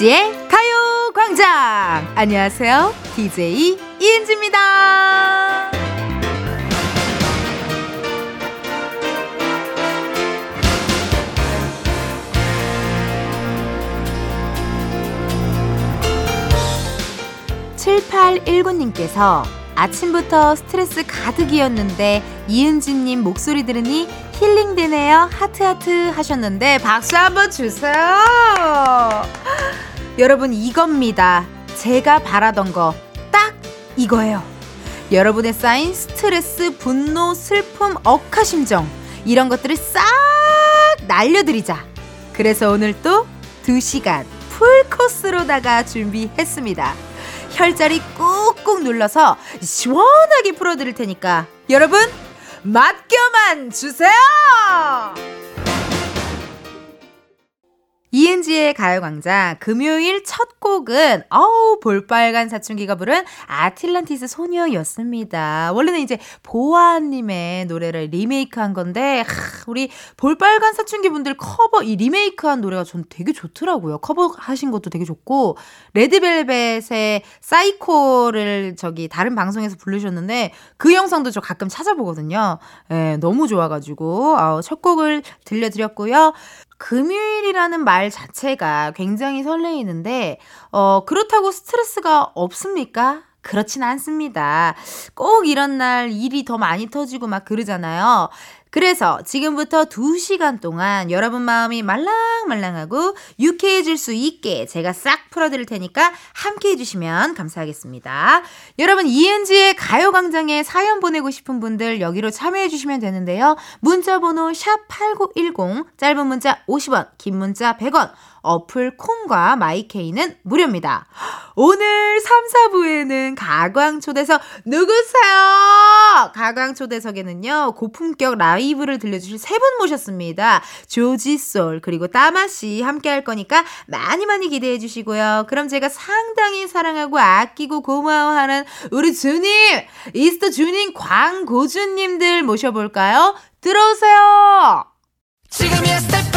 이은지의 가요 광장! 안녕하세요. DJ 이은지입니다. (7819님께서) 아침부터 스트레스 가득이었는데 이은지님 목소리 들으니 힐링되네요. 하트하트 하셨는데 박수 한번 주세요. 여러분 이겁니다. 제가 바라던 거 딱 이거예요. 여러분의 쌓인 스트레스, 분노, 슬픔, 억하심정 이런 것들을 싹 날려드리자. 그래서 오늘 또 2시간 풀코스로다가 준비했습니다. 혈자리 꾹꾹 눌러서 시원하게 풀어드릴 테니까 여러분 맡겨만 주세요! 이은지의 가요광장 금요일 첫 곡은 어우 볼빨간 사춘기가 부른 아틀란티스 소녀였습니다. 원래는 이제 보아님의 노래를 리메이크한 건데 하, 우리 볼빨간 사춘기 분들 커버 이 리메이크한 노래가 전 되게 좋더라고요. 커버하신 것도 되게 좋고 레드벨벳의 사이코를 저기 다른 방송에서 부르셨는데 그 영상도 저 가끔 찾아보거든요. 예, 너무 좋아가지고 어, 첫 곡을 들려드렸고요. 금요일이라는 말 자체가 굉장히 설레이는데, 어, 그렇다고 스트레스가 없습니까? 그렇진 않습니다. 꼭 이런 날 일이 더 많이 터지고 막 그러잖아요. 그래서 지금부터 2시간 동안 여러분 마음이 말랑말랑하고 유쾌해질 수 있게 제가 싹 풀어드릴 테니까 함께 해주시면 감사하겠습니다. 여러분 이은지의 가요광장에 사연 보내고 싶은 분들 여기로 참여해주시면 되는데요. 문자번호 샵8910 짧은 문자 50원 긴 문자 100원 어플 콩과 마이케이는 무료입니다. 오늘 3, 4부에는 가광초대석 누구세요? 가광초대석에는요, 고품격 라이브를 들려주실 세 분 모셨습니다. 조지솔, 그리고 따마씨 함께 할 거니까 많이 많이 기대해 주시고요. 그럼 제가 상당히 사랑하고 아끼고 고마워하는 우리 주님, 이스터 주님 광고주님들 모셔볼까요? 들어오세요! 지금이야 스텝 1,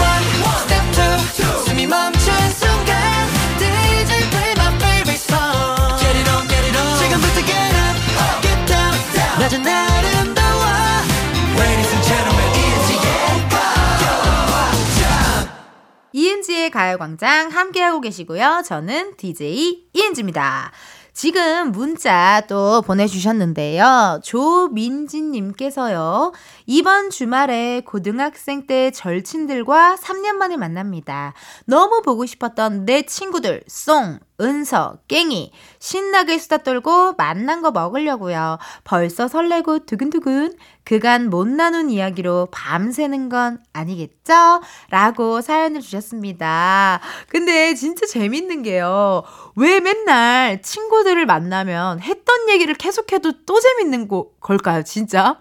스텝 2, 숨이 멈춘 순간 DJ play my favorite song Get it on, get it on 지금부터 get up, get down, down 낮은 아름다워 Ladies and gentlemen, 이은지의 가요광장 이은지의 가요광장 함께하고 계시고요. 저는 DJ 이은지입니다. 지금 문자 또 보내주셨는데요. 조민진님께서요. 이번 주말에 고등학생 때 절친들과 3년 만에 만납니다. 너무 보고 싶었던 내 친구들, 송, 은서, 깽이, 신나게 수다 떨고 만난 거 먹으려고요. 벌써 설레고 두근두근. 그간 못 나눈 이야기로 밤새는 건 아니겠죠? 라고 사연을 주셨습니다. 근데 진짜 재밌는 게요. 왜 맨날 친구들을 만나면 했던 얘기를 계속해도 또 재밌는 거, 걸까요, 진짜?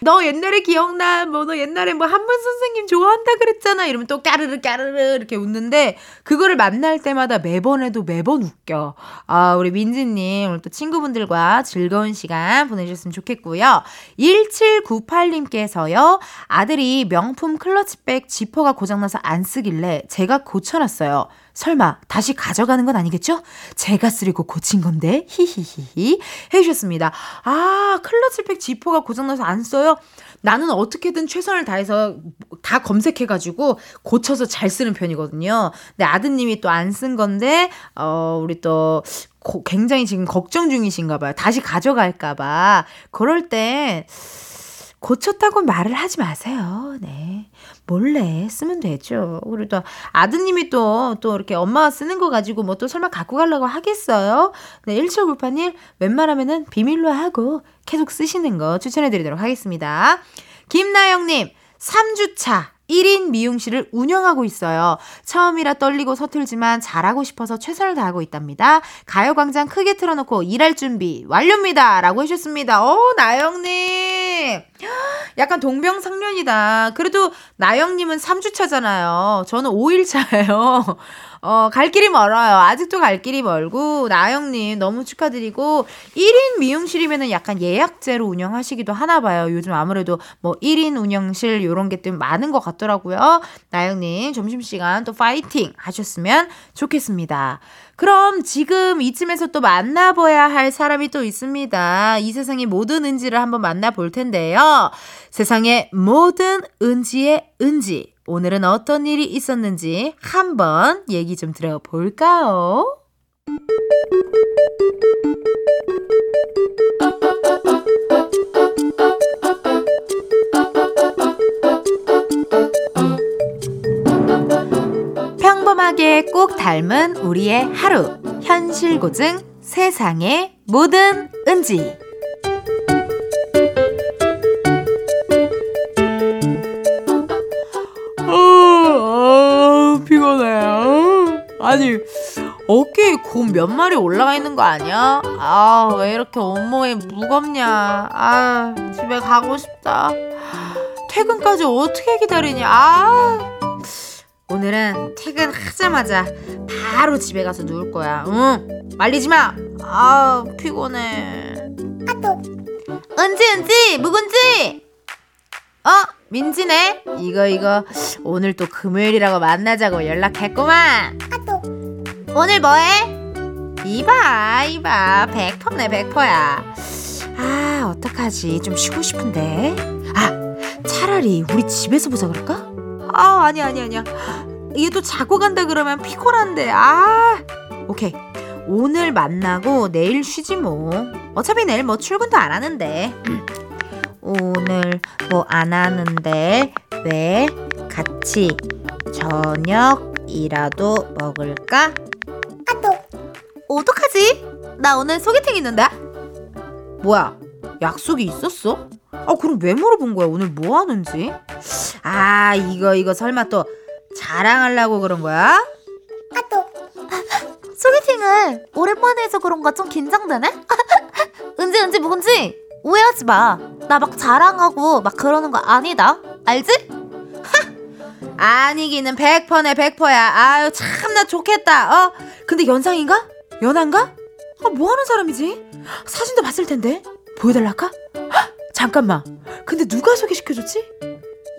너 옛날에 기억나? 뭐 너 옛날에 뭐 한문 선생님 좋아한다 그랬잖아. 이러면 또 까르르 까르르 이렇게 웃는데 그거를 만날 때마다 매번 해도 매번 웃겨. 아, 우리 민지님 오늘 또 친구분들과 즐거운 시간 보내주셨으면 좋겠고요. 1798님께서요. 아들이 명품 클러치백 지퍼가 고장나서 안 쓰길래 제가 고쳐놨어요. 설마 다시 가져가는 건 아니겠죠? 제가 쓰려고 고친 건데 히히히히 해주셨습니다. 아 클러치백 지퍼가 고장나서 안 써요? 나는 어떻게든 최선을 다해서 다 검색해가지고 고쳐서 잘 쓰는 편이거든요. 근데 아드님이 또 안 쓴 건데 어 우리 또 고, 굉장히 지금 걱정 중이신가 봐요. 다시 가져갈까 봐. 그럴 때 고쳤다고 말을 하지 마세요. 네. 몰래 쓰면 되죠. 그리고 또 아드님이 또, 또 이렇게 엄마가 쓰는 거 가지고 뭐 또 설마 갖고 가려고 하겠어요? 네, 1798님, 웬만하면은 비밀로 하고 계속 쓰시는 거 추천해 드리도록 하겠습니다. 김나영님, 3주차. 1인 미용실을 운영하고 있어요. 처음이라 떨리고 서툴지만 잘하고 싶어서 최선을 다하고 있답니다. 가요광장 크게 틀어놓고 일할 준비 완료입니다. 라고 해주셨습니다. 어, 나영님. 약간 동병상련이다. 그래도 나영님은 3주차잖아요. 저는 5일차예요. 어, 갈 길이 멀어요. 아직도 갈 길이 멀고, 나영님 너무 축하드리고, 1인 미용실이면은 약간 예약제로 운영하시기도 하나 봐요. 요즘 아무래도 뭐 1인 운영실 요런 게 좀 많은 것 같더라고요. 나영님 점심시간 또 파이팅 하셨으면 좋겠습니다. 그럼 지금 이쯤에서 또 만나봐야 할 사람이 또 있습니다. 이 세상의 모든 은지를 한번 만나볼 텐데요. 세상의 모든 은지의 은지. 오늘은 어떤 일이 있었는지 한번 얘기 좀 들어볼까요? 평범하게 꼭 닮은 우리의 하루. 현실 고증 세상의 모든 은지. 아, 피곤해. 아니, 어깨에 곰 몇 마리 올라가 있는 거 아니야? 아, 왜 이렇게 온몸에 무겁냐? 아, 집에 가고 싶다. 퇴근까지 어떻게 기다리냐? 아. 오늘은 퇴근하자마자 바로 집에 가서 누울 거야. 응? 말리지 마. 아, 피곤해. 아또. 은지, 은지, 묵은지. 어, 민지네. 이거 이거 오늘 또 금요일이라고 만나자고 연락했구만. 아또. 오늘 뭐해? 이봐, 이봐. 백퍼네, 백퍼야. 아, 어떡하지? 좀 쉬고 싶은데. 아, 차라리 우리 집에서 보자 그럴까? 아, 아니, 아니, 아니야. 이게 또 자고 간다 그러면 피곤한데. 아, 오케이. 오늘 만나고 내일 쉬지 뭐. 어차피 내일 뭐 출근도 안 하는데. 오늘 뭐 안 하는데 왜 같이 저녁이라도 먹을까? 아 또. 어떡하지? 나 오늘 소개팅 있는데. 뭐야? 약속이 있었어? 아, 그럼 왜 물어본 거야? 오늘 뭐 하는지? 아, 이거, 이거 설마 또 자랑하려고 그런 거야? 아, 또. 소개팅을 오랜만에 해서 그런가 좀 긴장되네? 은지, 은지, 묵은지? 오해하지 마. 나 막 자랑하고 막 그러는 거 아니다. 알지? 하! 아니기는 백퍼네, 백퍼야. 아유, 참나 좋겠다. 어? 근데 연상인가? 연한가? 아, 뭐 하는 사람이지? 사진도 봤을 텐데. 보여달랄까? 잠깐만. 근데 누가 소개시켜줬지?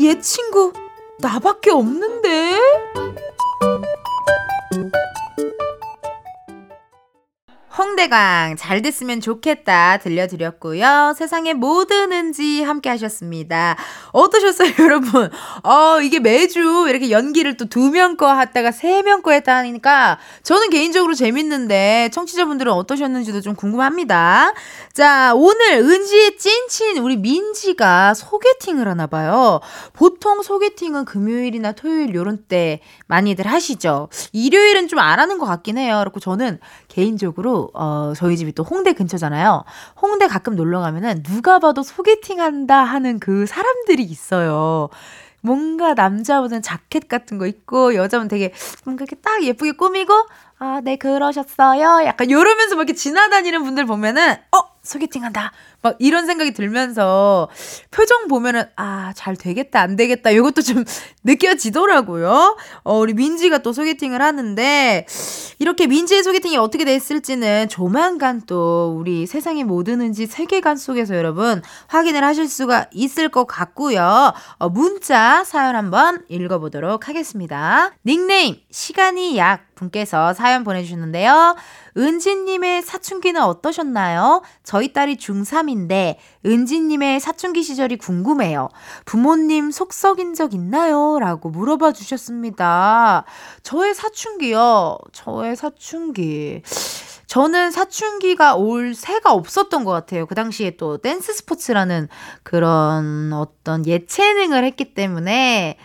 얘 친구 나밖에 없는데? 홍대강 잘 됐으면 좋겠다 들려드렸고요. 세상의 모든 은지 함께 하셨습니다. 어떠셨어요, 여러분? 어, 이게 매주 이렇게 연기를 또 두 명거 했다가 세 명 거 했다 하니까 저는 개인적으로 재밌는데 청취자분들은 어떠셨는지도 좀 궁금합니다. 자, 오늘 은지의 찐친 우리 민지가 소개팅을 하나 봐요. 보통 소개팅은 금요일이나 토요일 요런 때 많이들 하시죠. 일요일은 좀 안 하는 것 같긴 해요. 그렇고 저는 개인적으로 어 저희 집이 또 홍대 근처잖아요. 홍대 가끔 놀러 가면은 누가 봐도 소개팅 한다 하는 그 사람들이 있어요. 뭔가 남자분은 자켓 같은 거 입고 여자분 되게 뭔가 이렇게 딱 예쁘게 꾸미고 아, 네 그러셨어요. 약간 이러면서 막 이렇게 지나다니는 분들 보면은 어, 소개팅 한다. 막 이런 생각이 들면서 표정 보면은 아, 잘 되겠다, 안 되겠다. 이것도 좀 느껴지더라고요. 어, 우리 민지가 또 소개팅을 하는데 이렇게 민지의 소개팅이 어떻게 됐을지는 조만간 또 우리 세상이 뭐 드는지 세계관 속에서 여러분 확인을 하실 수가 있을 것 같고요. 어, 문자 사연 한번 읽어보도록 하겠습니다. 닉네임 시간이 약 분께서 사연 보내주셨는데요. 은지님의 사춘기는 어떠셨나요? 저희 딸이 중3인데, 은지님의 사춘기 시절이 궁금해요. 부모님 속 썩인 적 있나요? 라고 물어봐 주셨습니다. 저의 사춘기요? 저의 사춘기. 저는 사춘기가 올 새가 없었던 것 같아요. 그 당시에 또 댄스 스포츠라는 그런 어떤 예체능을 했기 때문에,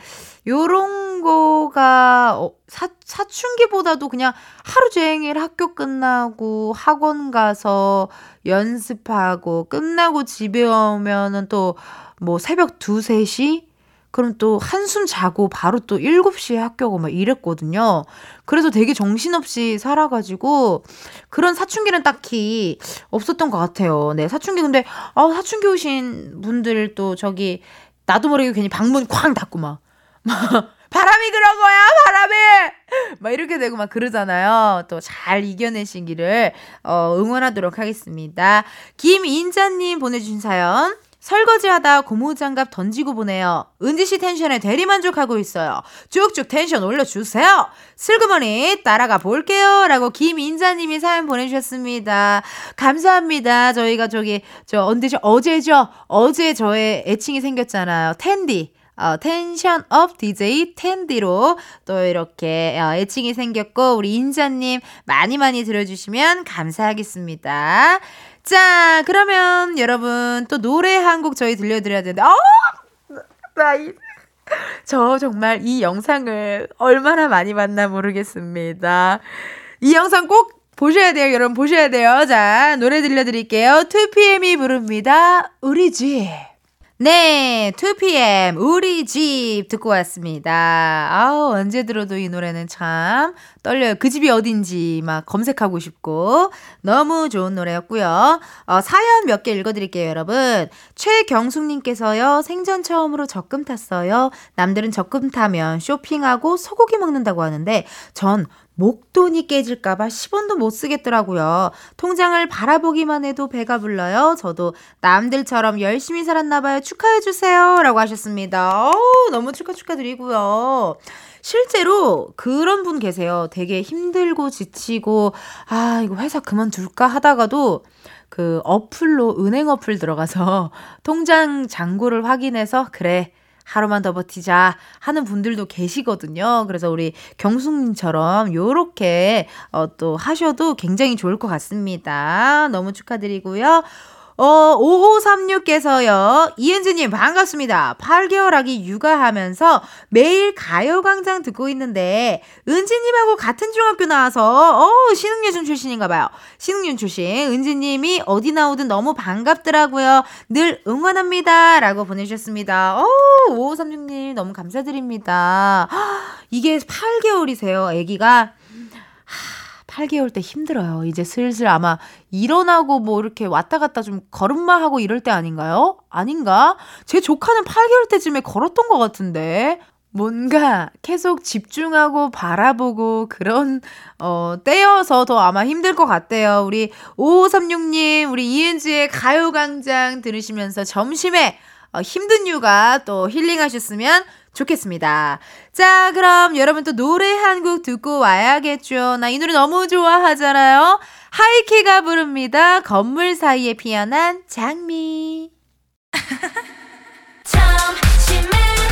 요런 거가 어, 사, 사춘기보다도 그냥 하루 종일 학교 끝나고 학원 가서 연습하고 끝나고 집에 오면은 또 뭐 새벽 2, 3시? 그럼 또 한숨 자고 바로 또 7시에 학교고 막 이랬거든요. 그래서 되게 정신없이 살아가지고 그런 사춘기는 딱히 없었던 것 같아요. 네, 사춘기 근데 아, 사춘기 오신 분들 또 저기 나도 모르게 괜히 방문 쾅 닫고 막 바람이 그런 거야, 바람이! 막 이렇게 되고 막 그러잖아요. 또 잘 이겨내시기를, 어, 응원하도록 하겠습니다. 김인자님 보내주신 사연. 설거지 하다 고무장갑 던지고 보내요. 은지씨 텐션에 대리만족하고 있어요. 쭉쭉 텐션 올려주세요. 슬그머니 따라가 볼게요. 라고 김인자님이 사연 보내주셨습니다. 감사합니다. 저희가 저기, 저 언제죠? 어제죠? 어제 저의 애칭이 생겼잖아요. 텐디. 어, 텐션 up DJ 텐디로 또 이렇게 어, 애칭이 생겼고 우리 인자님 많이 많이 들어주시면 감사하겠습니다. 자, 그러면 여러분 또 노래 한 곡 저희 들려드려야 되는데, 어! 나 이, 저 정말 이 영상을 얼마나 많이 봤나 모르겠습니다. 이 영상 꼭 보셔야 돼요, 여러분 보셔야 돼요. 자, 노래 들려드릴게요. 2PM이 부릅니다. 우리 집. 네, 2PM 우리 집 듣고 왔습니다. 아우 언제 들어도 이 노래는 참 떨려요. 그 집이 어딘지 막 검색하고 싶고 너무 좋은 노래였고요. 어, 사연 몇 개 읽어드릴게요, 여러분. 최경숙님께서요 생전 처음으로 적금 탔어요. 남들은 적금 타면 쇼핑하고 소고기 먹는다고 하는데 전 목돈이 깨질까봐 10원도 못 쓰겠더라고요. 통장을 바라보기만 해도 배가 불러요. 저도 남들처럼 열심히 살았나봐요. 축하해주세요. 라고 하셨습니다. 어우, 너무 축하 축하드리고요. 실제로 그런 분 계세요. 되게 힘들고 지치고, 아, 이거 회사 그만둘까 하다가도 그 어플로 은행 어플 들어가서 통장 잔고를 확인해서, 그래. 하루만 더 버티자 하는 분들도 계시거든요. 그래서 우리 경숙님처럼 요렇게 어, 또 하셔도 굉장히 좋을 것 같습니다. 너무 축하드리고요. 어, 5536께서요. 이은지님, 반갑습니다. 8개월 아기 육아하면서 매일 가요광장 듣고 있는데, 은지님하고 같은 중학교 나와서, 어, 신흥예중 출신인가봐요. 신흥윤 출신. 은지님이 어디 나오든 너무 반갑더라고요. 늘 응원합니다. 라고 보내주셨습니다. 어, 5536님, 너무 감사드립니다. 이게 8개월이세요, 아기가. 8개월 때 힘들어요. 이제 슬슬 아마 일어나고 뭐 이렇게 왔다 갔다 좀 걸음마 하고 이럴 때 아닌가요? 아닌가? 제 조카는 8개월 때쯤에 걸었던 것 같은데. 뭔가 계속 집중하고 바라보고 그런 어 때여서 더 아마 힘들 것 같대요. 우리 5536님, 우리 이은지의 가요광장 들으시면서 점심에 어, 힘든 육아 또 힐링하셨으면 좋겠습니다. 자, 그럼 여러분 또 노래 한 곡 듣고 와야겠죠. 나 이 노래 너무 좋아하잖아요. 하이키가 부릅니다. 건물 사이에 피어난 장미.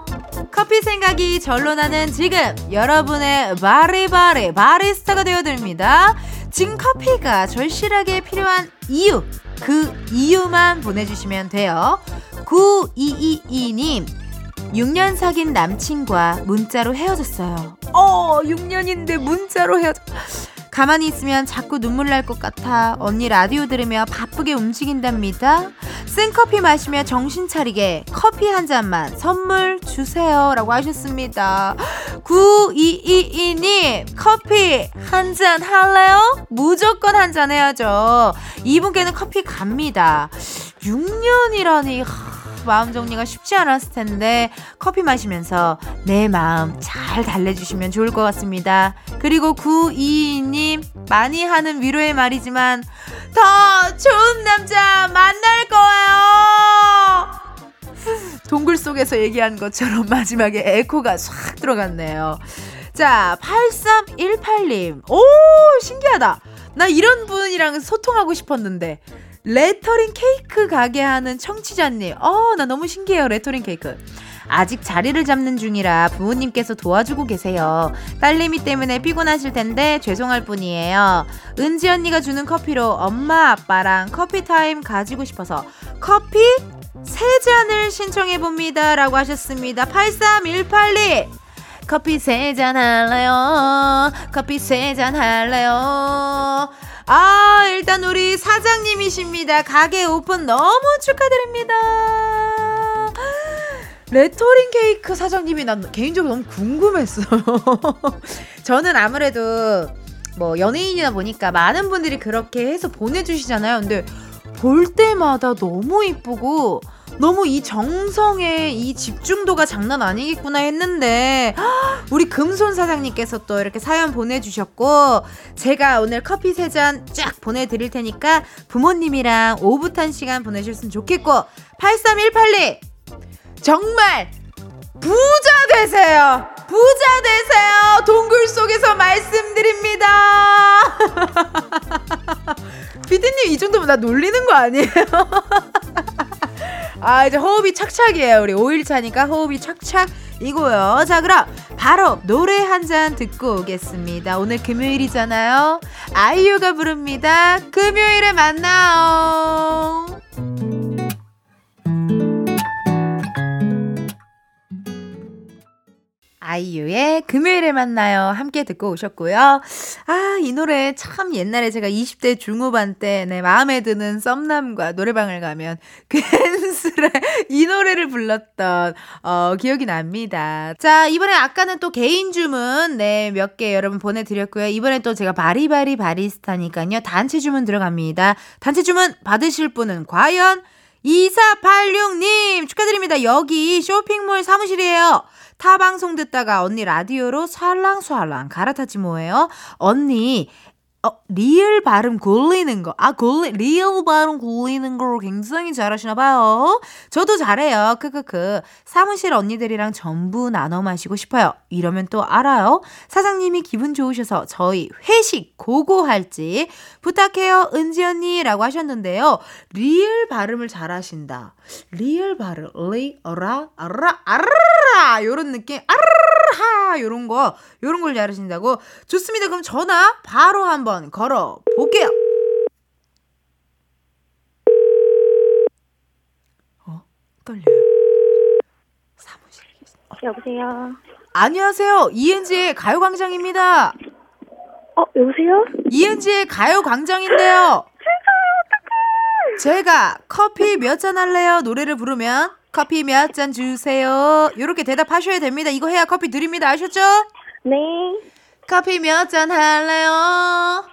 커피 생각이 절로 나는 지금 여러분의 바리바리 바리스타가 되어드립니다. 지금 커피가 절실하게 필요한 이유 그 이유만 보내주시면 돼요. 9222님 6년 사귄 남친과 문자로 헤어졌어요. 어 6년인데 문자로 헤어졌... 가만히 있으면 자꾸 눈물 날 것 같아 언니 라디오 들으며 바쁘게 움직인답니다. 쓴 커피 마시며 정신 차리게 커피 한 잔만 선물 주세요. 라고 하셨습니다. 9222님, 커피 한 잔 할래요? 무조건 한 잔 해야죠. 이분께는 커피 갑니다. 6년이라니. 마음 정리가 쉽지 않았을 텐데 커피 마시면서 내 마음 잘 달래주시면 좋을 것 같습니다. 그리고 922님 많이 하는 위로의 말이지만 더 좋은 남자 만날 거예요. 동굴 속에서 얘기한 것처럼 마지막에 에코가 싹 들어갔네요. 자, 8318님. 오, 신기하다. 나 이런 분이랑 소통하고 싶었는데. 레터링 케이크 가게 하는 청취자님. 어, 나 너무 신기해요. 레터링 케이크. 아직 자리를 잡는 중이라 부모님께서 도와주고 계세요. 딸내미 때문에 피곤하실 텐데 죄송할 뿐이에요. 은지 언니가 주는 커피로 엄마 아빠랑 커피 타임 가지고 싶어서 커피 세 잔을 신청해 봅니다. 라고 하셨습니다. 83182 커피 세 잔 할래요. 커피 세 잔 할래요. 아, 일단 우리 사장님이십니다. 가게 오픈 너무 축하드립니다. 레터링 케이크 사장님이 난 개인적으로 너무 궁금했어요. 저는 아무래도 뭐 연예인이다 보니까 많은 분들이 그렇게 해서 보내주시잖아요. 근데 볼 때마다 너무 이쁘고 너무 이 정성에 이 집중도가 장난 아니겠구나 했는데 우리 금손 사장님께서 또 이렇게 사연 보내주셨고 제가 오늘 커피 세 잔 쫙 보내드릴 테니까 부모님이랑 오붓한 시간 보내셨으면 좋겠고 83182 정말 부자 되세요! 부자 되세요! 동굴 속에서 말씀드립니다! 피디님 이 정도면 나 놀리는 거 아니에요? 아 이제 호흡이 착착이에요 우리 5일차니까 호흡이 착착이고요. 자 그럼 바로 노래 한 잔 듣고 오겠습니다. 오늘 금요일이잖아요. 아이유가 부릅니다. 금요일에 만나요 아이유의 금요일에 만나요. 함께 듣고 오셨고요. 아, 이 노래 참 옛날에 제가 20대 중후반 때, 내 마음에 드는 썸남과 노래방을 가면 괜스레 이 노래를 불렀던, 어, 기억이 납니다. 자, 이번에 아까는 또 개인 주문, 네, 몇 개 여러분 보내드렸고요. 이번에 또 제가 바리바리 바리스타니까요. 단체 주문 들어갑니다. 단체 주문 받으실 분은 과연 2486님 축하드립니다. 여기 쇼핑몰 사무실이에요. 타 방송 듣다가 언니 라디오로 살랑살랑 갈아타지 뭐예요? 언니 어, 리을 발음 굴리는 거. 아, 굴리, 리을 발음 굴리는 걸 굉장히 잘하시나 봐요. 저도 잘해요. 크크크. 사무실 언니들이랑 전부 나눠 마시고 싶어요. 이러면 또 알아요. 사장님이 기분 좋으셔서 저희 회식 go go할지 부탁해요. 은지 언니 라고 하셨는데요. 리을 발음을 잘하신다. 리을 발음, 리, 어라, 아라, 아라, 요런 느낌. 아르하 요런 거 요런 걸 잘하신다고 좋습니다 그럼 전화 바로 한번 걸어 볼게요 어 떨려요 사무실에 계신 어. 여보세요. 안녕하세요 이은지의 가요광장입니다 어, 여보세요? 이은지의 가요광장인데요 제가 커피 몇 잔 할래요 노래를 부르면 커피 몇 잔 주세요 이렇게 대답하셔야 됩니다 이거 해야 커피 드립니다 아셨죠? 네. 커피 몇 잔 할래요?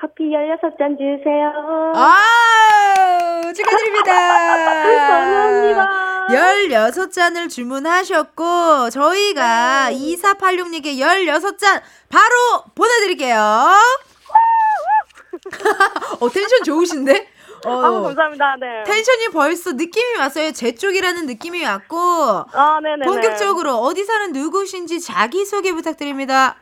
커피 16잔 주세요. 아 축하드립니다. 감사합니다. 16잔을 주문하셨고 저희가 2486님께 16잔 바로 보내드릴게요. 어 텐션 좋으신데? 어, 아, 감사합니다. 네. 텐션이 벌써 느낌이 왔어요. 제 쪽이라는 느낌이 왔고 아, 네네. 본격적으로 어디 사는 누구신지 자기소개 부탁드립니다.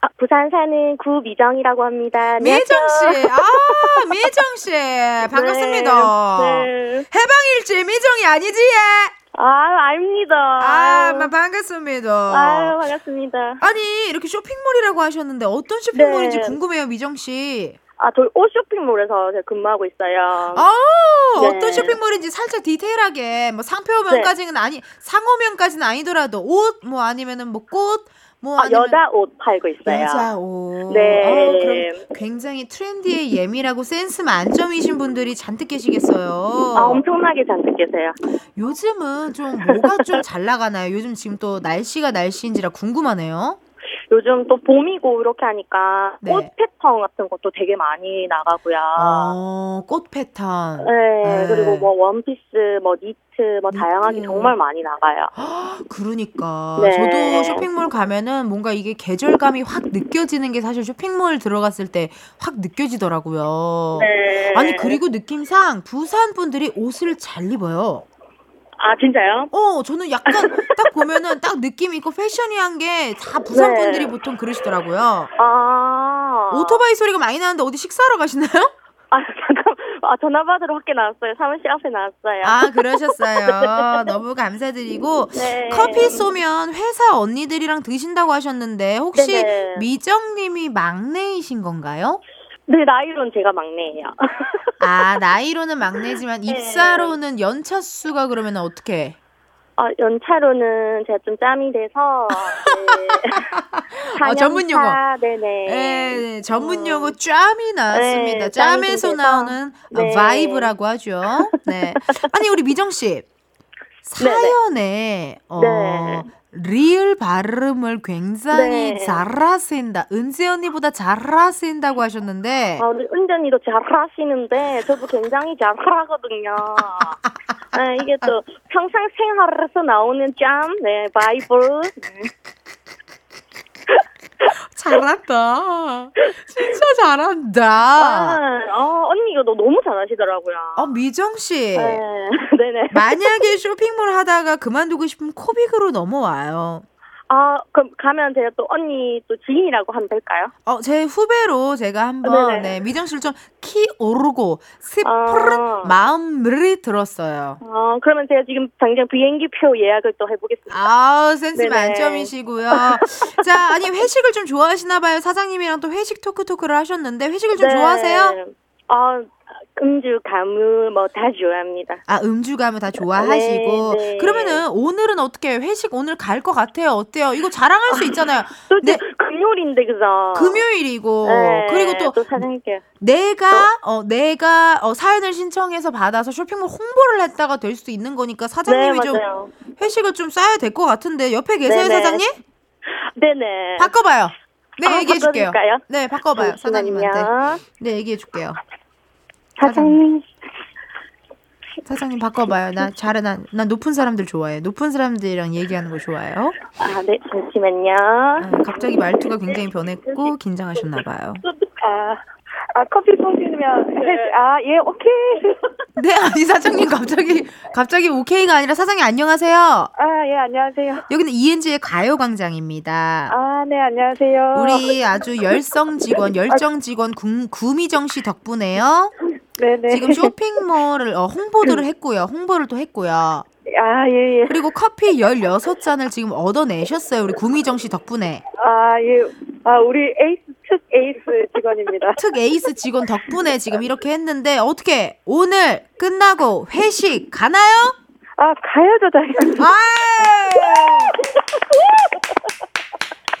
아, 부산 사는 구미정이라고 합니다. 미정. 씨, 아 미정 씨 반갑습니다. 네. 네. 해방일지 미정이 아니지? 예? 아, 아닙니다. 아, 반갑습니다. 아유, 반갑습니다. 아니 이렇게 쇼핑몰이라고 하셨는데 어떤 쇼핑몰인지 네. 궁금해요, 미정 씨. 아, 저희 옷 쇼핑몰에서 제가 근무하고 있어요. 아, 네. 어떤 쇼핑몰인지 살짝 디테일하게 뭐 상표명까지는 아니 상호명까지는 아니더라도 옷 뭐 아니면은 뭐 꽃 뭐 아, 여자 옷 팔고 있어요. 여자 옷. 네. 어, 그럼 굉장히 트렌디에 예민하고 센스 만점이신 분들이 잔뜩 계시겠어요. 아, 엄청나게 잔뜩 계세요. 요즘은 좀 뭐가 좀 잘 나가나요? 요즘 지금 또 날씨가 날씨인지라 궁금하네요. 요즘 또 봄이고 이렇게 하니까 네. 옷 패턴 같은 것도 되게 많이 나가고요. 어, 꽃 패턴. 네, 네. 그리고 뭐 원피스, 뭐 니트, 뭐 니트. 다양하게 정말 많이 나가요. 그러니까 네. 저도 쇼핑몰 가면은 뭔가 이게 계절감이 확 느껴지는 게 사실 쇼핑몰 들어갔을 때 확 느껴지더라고요. 네. 아니 그리고 느낌상 부산 분들이 옷을 잘 입어요. 아 진짜요? 어, 저는 약간 딱 보면은 딱 느낌 있고 패셔니한 게 다 부산 네. 분들이 보통 그러시더라고요. 아 오토바이 소리가 많이 나는데 어디 식사하러 가시나요? 아 잠깐 아, 전화 받으러 밖에 나왔어요. 사무실 앞에 나왔어요. 아, 그러셨어요. 너무 감사드리고. 네. 커피 쏘면 회사 언니들이랑 드신다고 하셨는데, 혹시 네네. 미정님이 막내이신 건가요? 네, 나이로는 제가 막내예요. 아, 나이로는 막내지만 네. 입사로는 연차 수가 그러면 어떻게? 어, 연차로는 제가 좀 짬이 돼서 네. 아, 전문 용어. 4년차, 네네. 네, 전문 음. 용어 짬이 나왔습니다. 네, 짬에서. 나오는 어, 네. vibe라고 하죠. 네. 아니 우리 미정 씨 사연에 어, 네. 리을 발음을 굉장히 네. 잘하신다. 은지 언니보다 잘하신다고 하셨는데 아, 우리 은전이도 잘하시는데 저도 굉장히 잘하거든요. 네, 이게 또 평상 생활에서 나오는 짬, 네, 바이블. 네. 잘한다. 진짜 잘한다. 아, 어, 언니 이거 너 너무 잘하시더라고요. 어 미정 씨. 네, 네네. 만약에 쇼핑몰 하다가 그만두고 싶으면 코빅으로 넘어와요. 아, 그럼 가면 제가 또 언니 또 지인이라고 하면 될까요? 어, 제 후배로 제가 한번 네네. 네, 미정 씨를 좀 키 오르고 스푸른 아. 마음을 들었어요. 어, 그러면 제가 지금 당장 비행기 표 예약을 또 해보겠습니다. 아, 센스 네네. 만점이시고요. 자, 아니 회식을 좀 좋아하시나 봐요. 사장님이랑 또 회식 토크 토크를 하셨는데 회식을 좀 네. 좋아하세요? 아, 음주, 가무 뭐 다 좋아합니다. 아, 음주 가면 다 좋아하시고. 네, 네. 그러면은 오늘은 어떻게? 회식 오늘 갈 것 같아요. 어때요? 이거 자랑할 수 있잖아요. 또 네. 금요일인데 그죠? 금요일이고 네, 그리고 또 또 사장님께 내가 어 내가 어 사연을 신청해서 받아서 쇼핑몰 홍보를 했다가 될 수도 있는 거니까 네 사장님이 좀 맞아요. 회식을 좀 쌓아야 될 것 같은데 옆에 계세요. 사장님? 네네. 바꿔봐요. 네 아, 얘기해 줄게요. 네 바꿔봐요 사장님한테. 네 얘기해 줄게요. 사장님. 사장님 바꿔봐요. 나 잘해 난, 난 높은 사람들 좋아해. 높은 사람들이랑 얘기하는 거 좋아해요. 아, 네, 잠시만요. 아, 갑자기 말투가 굉장히 변했고 긴장하셨나 봐요. 아, 아 커피 쏘시면 아, 예, 오케이. 네 아니 사장님 갑자기 갑자기 오케이가 아니라 사장님 안녕하세요. 아, 예, 안녕하세요. 여기는 ENG의 가요 광장입니다. 아, 네, 안녕하세요. 우리 아주 열성 직원, 열정 직원 구, 구미정 씨 덕분에요. 네네. 지금 쇼핑몰을 어, 홍보를 했고요. 홍보를 또 했고요. 아, 예, 예. 그리고 커피 16잔을 지금 얻어내셨어요. 우리 구미정 씨 덕분에. 아, 예. 아, 우리 에이스, 특 에이스 직원입니다. 특 에이스 직원 덕분에 지금 이렇게 했는데 어떻게 오늘 끝나고 회식 가나요? 아, 가야죠, 당연히. 아!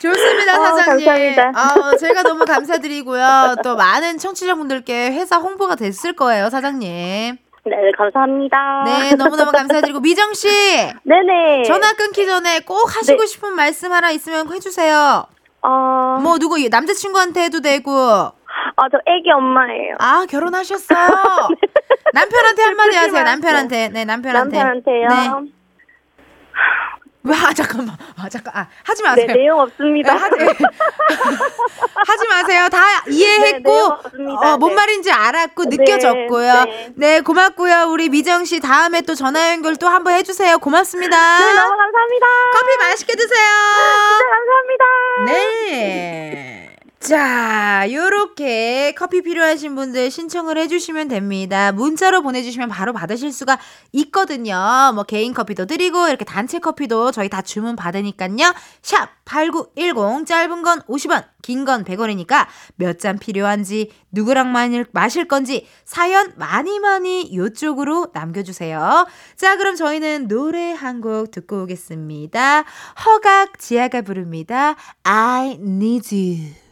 좋습니다, 아, 사장님. 감사합니다. 아, 제가 너무 감사드리고요. 또 많은 청취자분들께 회사 홍보가 됐을 거예요, 사장님. 네, 감사합니다. 네, 너무너무 감사드리고 미정 씨 네네. 전화 끊기 전에 꼭 하시고 네. 싶은 말씀 하나 있으면 해주세요. 어, 뭐 누구 남자친구한테 해도 되고. 아, 저 애기 엄마예요. 아 결혼하셨어요. 남편한테 한마디 하세요. 남편한테. 네, 남편한테. 남편한테요. 네. 왜? 아 잠깐만. 아 잠깐. 아 하지 네, 마세요. 내용 네, 없습니다. 하지, 하지 마세요. 다 이해했고, 네, 내용. 어, 뭔 네. 말인지 알았고, 네, 느껴졌고요. 네. 네, 고맙고요. 우리 미정 씨 다음에 또 전화 연결 또 한번 해주세요. 고맙습니다. 네, 너무 감사합니다. 커피 맛있게 드세요. 네, 감사합니다. 네. 자, 요렇게 커피 필요하신 분들 신청을 해주시면 됩니다. 문자로 보내주시면 바로 받으실 수가 있거든요. 뭐 개인 커피도 드리고 이렇게 단체 커피도 저희 다 주문 받으니까요. 샵 8910 짧은 건 50원, 긴 건 100원이니까 몇 잔 필요한지 누구랑 마실, 건지 사연 많이 많이 요쪽으로 남겨주세요. 자, 그럼 저희는 노래 한 곡 듣고 오겠습니다. 허각 지아가 부릅니다. I need you.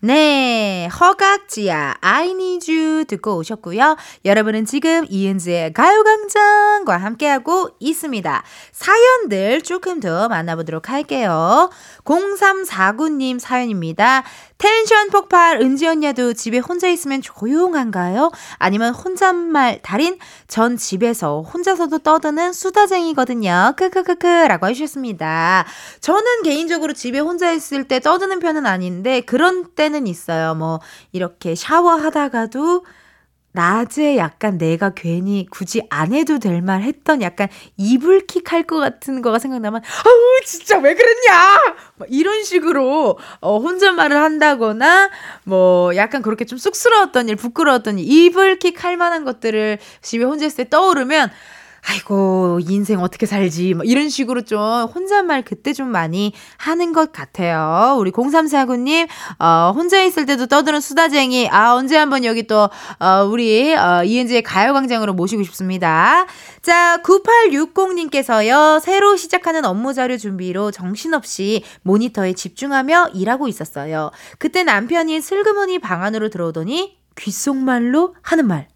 네, 허각지야, I need you 듣고 오셨고요. 여러분은 지금 이은지의 가요광장과 함께하고 있습니다. 사연들 조금 더 만나보도록 할게요. 0349님 사연입니다. 텐션 폭발 은지 언니도 집에 혼자 있으면 조용한가요? 아니면 혼잣말 달인? 전 집에서 혼자서도 떠드는 수다쟁이거든요. 크크크크 라고 해주셨습니다. 저는 개인적으로 집에 혼자 있을 때 떠드는 편은 아닌데 그런 때는 있어요. 뭐 이렇게 샤워하다가도 낮에 약간 내가 괜히 굳이 안 해도 될 말 했던 약간 이불킥 할 것 같은 거가 생각나면 아우 진짜 왜 그랬냐? 이런 식으로 어 혼잣말을 한다거나 뭐 약간 그렇게 좀 쑥스러웠던 일 부끄러웠던 일 이불킥 할 만한 것들을 집에 혼자 있을 때 떠오르면 아이고, 인생 어떻게 살지. 뭐 이런 식으로 좀 혼잣말 그때 좀 많이 하는 것 같아요. 우리 0349님, 어, 혼자 있을 때도 떠드는 수다쟁이. 아, 언제 한번 여기 또, 어, 우리, 어, 이은지의 가요광장으로 모시고 싶습니다. 자, 9860님께서요, 새로 시작하는 업무 자료 준비로 정신없이 모니터에 집중하며 일하고 있었어요. 그때 남편이 슬그머니 방 안으로 들어오더니 귓속말로 하는 말.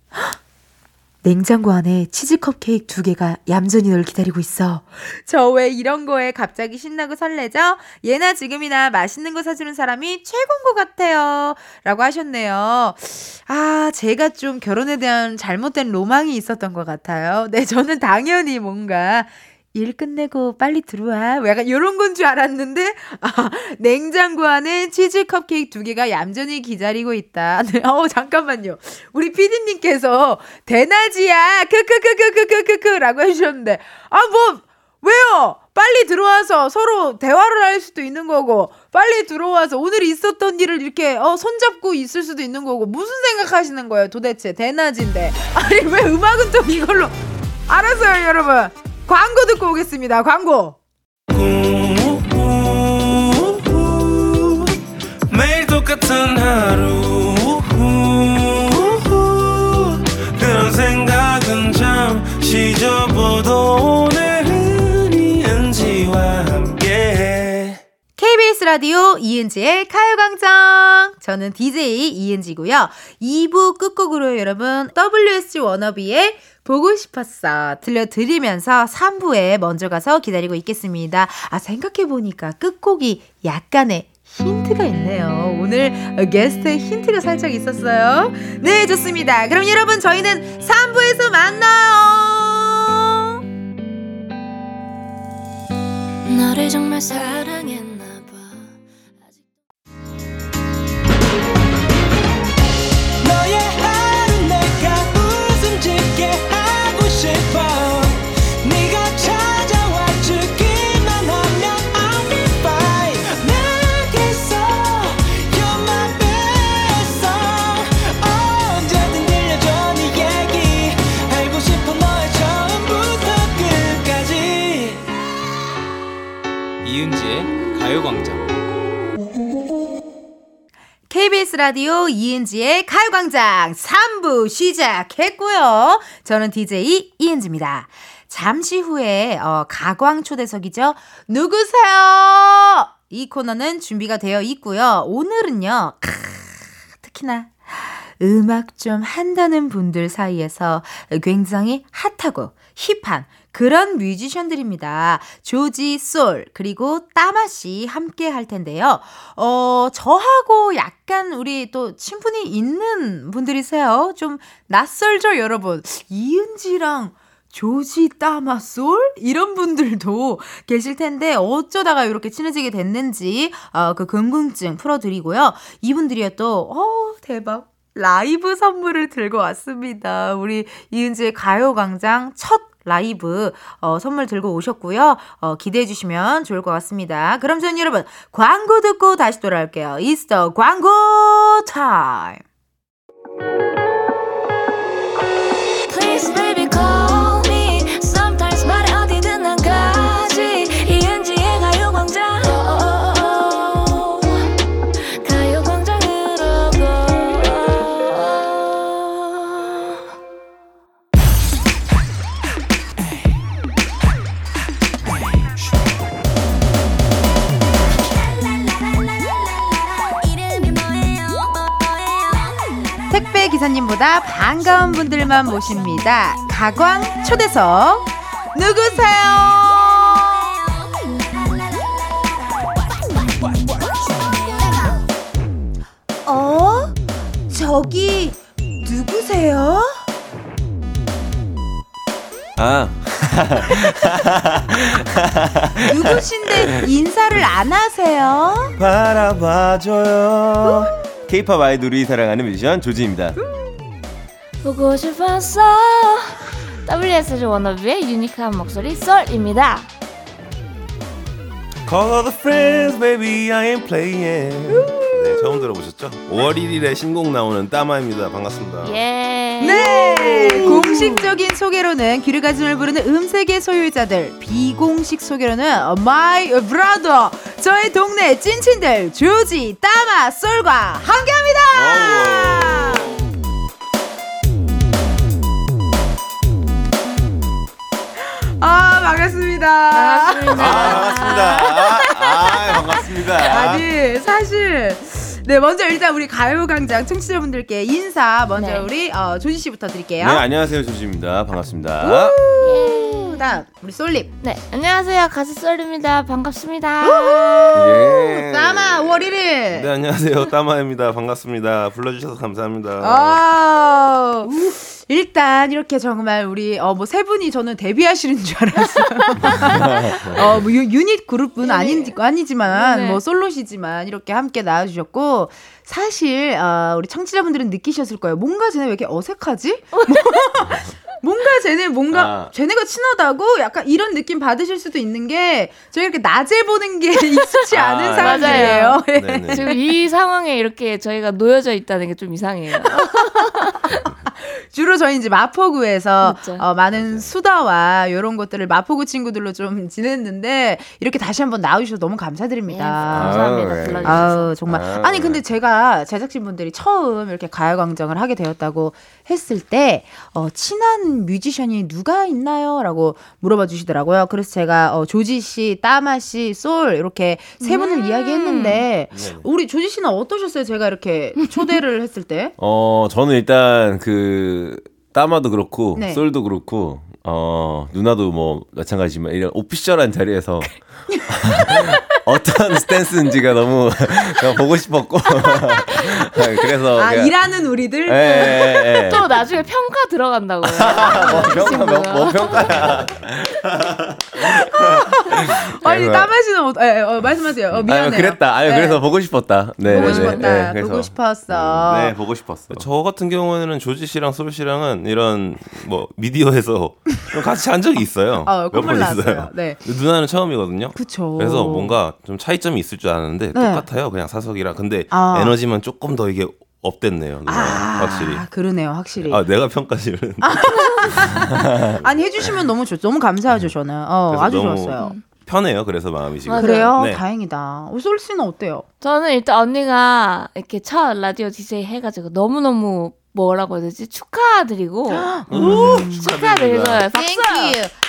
냉장고 안에 치즈 컵케이크 두 개가 얌전히 널 기다리고 있어. 저 왜 이런 거에 갑자기 신나고 설레죠? 예나 지금이나 맛있는 거 사주는 사람이 최고인 것 같아요. 라고 하셨네요. 아, 제가 좀 결혼에 대한 잘못된 로망이 있었던 것 같아요. 네, 저는 당연히 뭔가 일 끝내고 빨리 들어와. 뭐 약간 이런 건 줄 알았는데, 아, 냉장고 안에 치즈 컵케이크 두 개가 얌전히 기다리고 있다. 네, 어, 잠깐만요. 우리 피디님께서, 대낮이야! 크크크크크크크크! 라고 해주셨는데, 아, 뭐, 왜요? 빨리 들어와서 서로 대화를 할 수도 있는 거고, 빨리 들어와서 오늘 있었던 일을 이렇게, 어, 손잡고 있을 수도 있는 거고, 무슨 생각하시는 거예요, 도대체? 대낮인데. 아니, 왜 음악은 또 이걸로. 알았어요, 여러분. 광고 듣고 오겠습니다. 광고. 매일 똑같은 하루 그런 생각은 잠시 접어도 오늘은 이은지와 KBS 라디오 이은지의 가요광장 저는 DJ 이은지고요 2부 끝곡으로 여러분 WSG 워너비의 보고 싶었어. 들려드리면서 3부에 먼저 가서 기다리고 있겠습니다. 아, 생각해보니까 끝곡이 약간의 힌트가 있네요. 오늘 게스트의 힌트가 살짝 있었어요. 네, 좋습니다. 그럼 여러분, 저희는 3부에서 만나요! 너를 정말 사랑했 KBS 라디오 이은지의 가요광장 3부 시작했고요. 저는 DJ 이은지입니다. 잠시 후에 어, 가광 초대석이죠. 누구세요? 이 코너는 준비가 되어 있고요. 오늘은요. 크, 특히나 음악 좀 한다는 분들 사이에서 굉장히 핫하고 힙한 그런 뮤지션들입니다. 조지 솔 그리고 따마 씨 함께 할 텐데요. 어 저하고 약간 우리 또 친분이 있는 분들이세요. 좀 낯설죠, 여러분. 이은지랑 조지 따마솔 이런 분들도 계실 텐데 어쩌다가 이렇게 친해지게 됐는지 어, 그 궁금증 풀어드리고요. 이분들이요 또 어, 대박 라이브 선물을 들고 왔습니다. 우리 이은지의 가요광장 첫 라이브 어, 선물 들고 오셨고요. 어, 기대해 주시면 좋을 것 같습니다. 그럼 저는 여러분 광고 듣고 다시 돌아올게요. 이스터 광고 타임. 기사님보다 반가운 분들만 모십니다. 가광 초대석 누구세요? 어? 저기 누구세요? 아. 누구신데 인사를 안 하세요? 바라봐줘요. 케이팝 아이돌이 사랑하는 뮤지션 조지입니다. 보고 싶었어 WSG 워너비의 유니크한 목소리 썰입니다 Call all the friends, baby, I ain't playing. 네, 처음 들어보셨죠? 5월 1일에 신곡 나오는 따마입니다. 반갑습니다. 예 네, 공식적인 소개로는 귀를 가슴을 부르는 음색의 소유자들, 비공식 소개로는 My Brother, 저의 동네 찐친들 조지, 따마, 솔과 함께합니다. 아 반갑습니다. 반갑습니다 아, 반갑습니다. 아, 아, 반갑습니다. 아니 사실 네 먼저 일단 우리 가요광장 청취자분들께 인사 먼저 네. 우리 어, 조지 씨부터 드릴게요. 네, 안녕하세요. 조지입니다. 반갑습니다. 예. 그다음 우리 솔립. 네 안녕하세요 가수 썰입니다 반갑습니다 예. 따마 5월 1일. 네, 안녕하세요. 따마입니다. 반갑습니다. 불러주셔서 감사합니다. 아, 일단 이렇게 정말 우리 어 뭐 세 분이 저는 데뷔하시는 줄 알았어요. 어뭐 유닛 그룹은 아닌 아니지만 네네. 뭐 솔로시지만 이렇게 함께 나와주셨고 사실 어, 우리 청취자분들은 느끼셨을 거예요. 뭔가 쟤네 왜 이렇게 어색하지? 뭔가 쟤네 뭔가 아. 쟤네가 친하다고 약간 이런 느낌 받으실 수도 있는 게 저희 이렇게 낮에 보는 게 익숙치 아, 않은 맞아요. 사람들이에요. 예. 네네. 지금 이 상황에 이렇게 저희가 놓여져 있다는 게 좀 이상해요 주로 저희 이제 마포구에서 맞죠. 어, 많은 수다와 이런 것들을 마포구 친구들로 좀 지냈는데 이렇게 다시 한번 나와주셔서 너무 예, 감사드립니다. 감사합니다 아유, 예. 불러주셔서 아우 정말 아유, 아니 예. 근데 제가 제작진분들이 처음 이렇게 가요광장을 하게 되었다고 했을 때 어, 친한 뮤지션이 누가 있나요?라고 물어봐 주시더라고요. 그래서 제가 어, 조지 씨, 따마 씨, 솔 이렇게 세 분을 음. 이야기했는데 네네. 우리 조지 씨는 어떠셨어요? 제가 이렇게 초대를 했을 때? 어, 저는 일단 그 따마도 그렇고 네. 솔도 그렇고 어, 누나도 뭐 마찬가지지만 이런 오피셜한 자리에서 어떤 스탠스인지가 너무 보고 싶었고 그래서 아 그냥- 일하는 우리들 예, 예, 예. 또 나중에 평가 들어간다고요 뭐 평가 뭐, 뭐 평가야 아니 그래서- 따마씨는 어, 예, 어, 말씀하세요. 어, 미안해요. 아유, 그랬다. 아유, 네. 그래서 보고 싶었다. 네, 보고 네, 싶었다. 네, 그래서- 보고 싶었어. 네, 보고 싶었어. 저 같은 경우에는 조지 씨랑 솔 씨랑은 이런 뭐 미디어에서 좀 같이 한 적이 있어요. 어, 몇 콧물 번 났어요. 있어요. 네. 누나는 처음이거든요. 그쵸. 그래서 뭔가 좀 차이점이 있을 줄 알았는데 네. 똑같아요. 그냥 사석이랑. 근데 아. 에너지만 조금 더 이게 업됐네요. 아, 확실히. 그러네요, 확실히. 아, 내가 평가실은 아, 니 해주시면 너무 좋, 너무 감사하죠, 저는. 어, 그래서 아주 너무 좋았어요. 편해요. 그래서 마음이 지금. 맞아요. 그래요? 네. 다행이다. 어, 솔 씨는 어때요? 저는 일단 언니가 이렇게 첫 라디오 DJ 해가지고 너무너무 뭐라고 해야 되지? 축하드리고. 음, 축하드리고. 박수!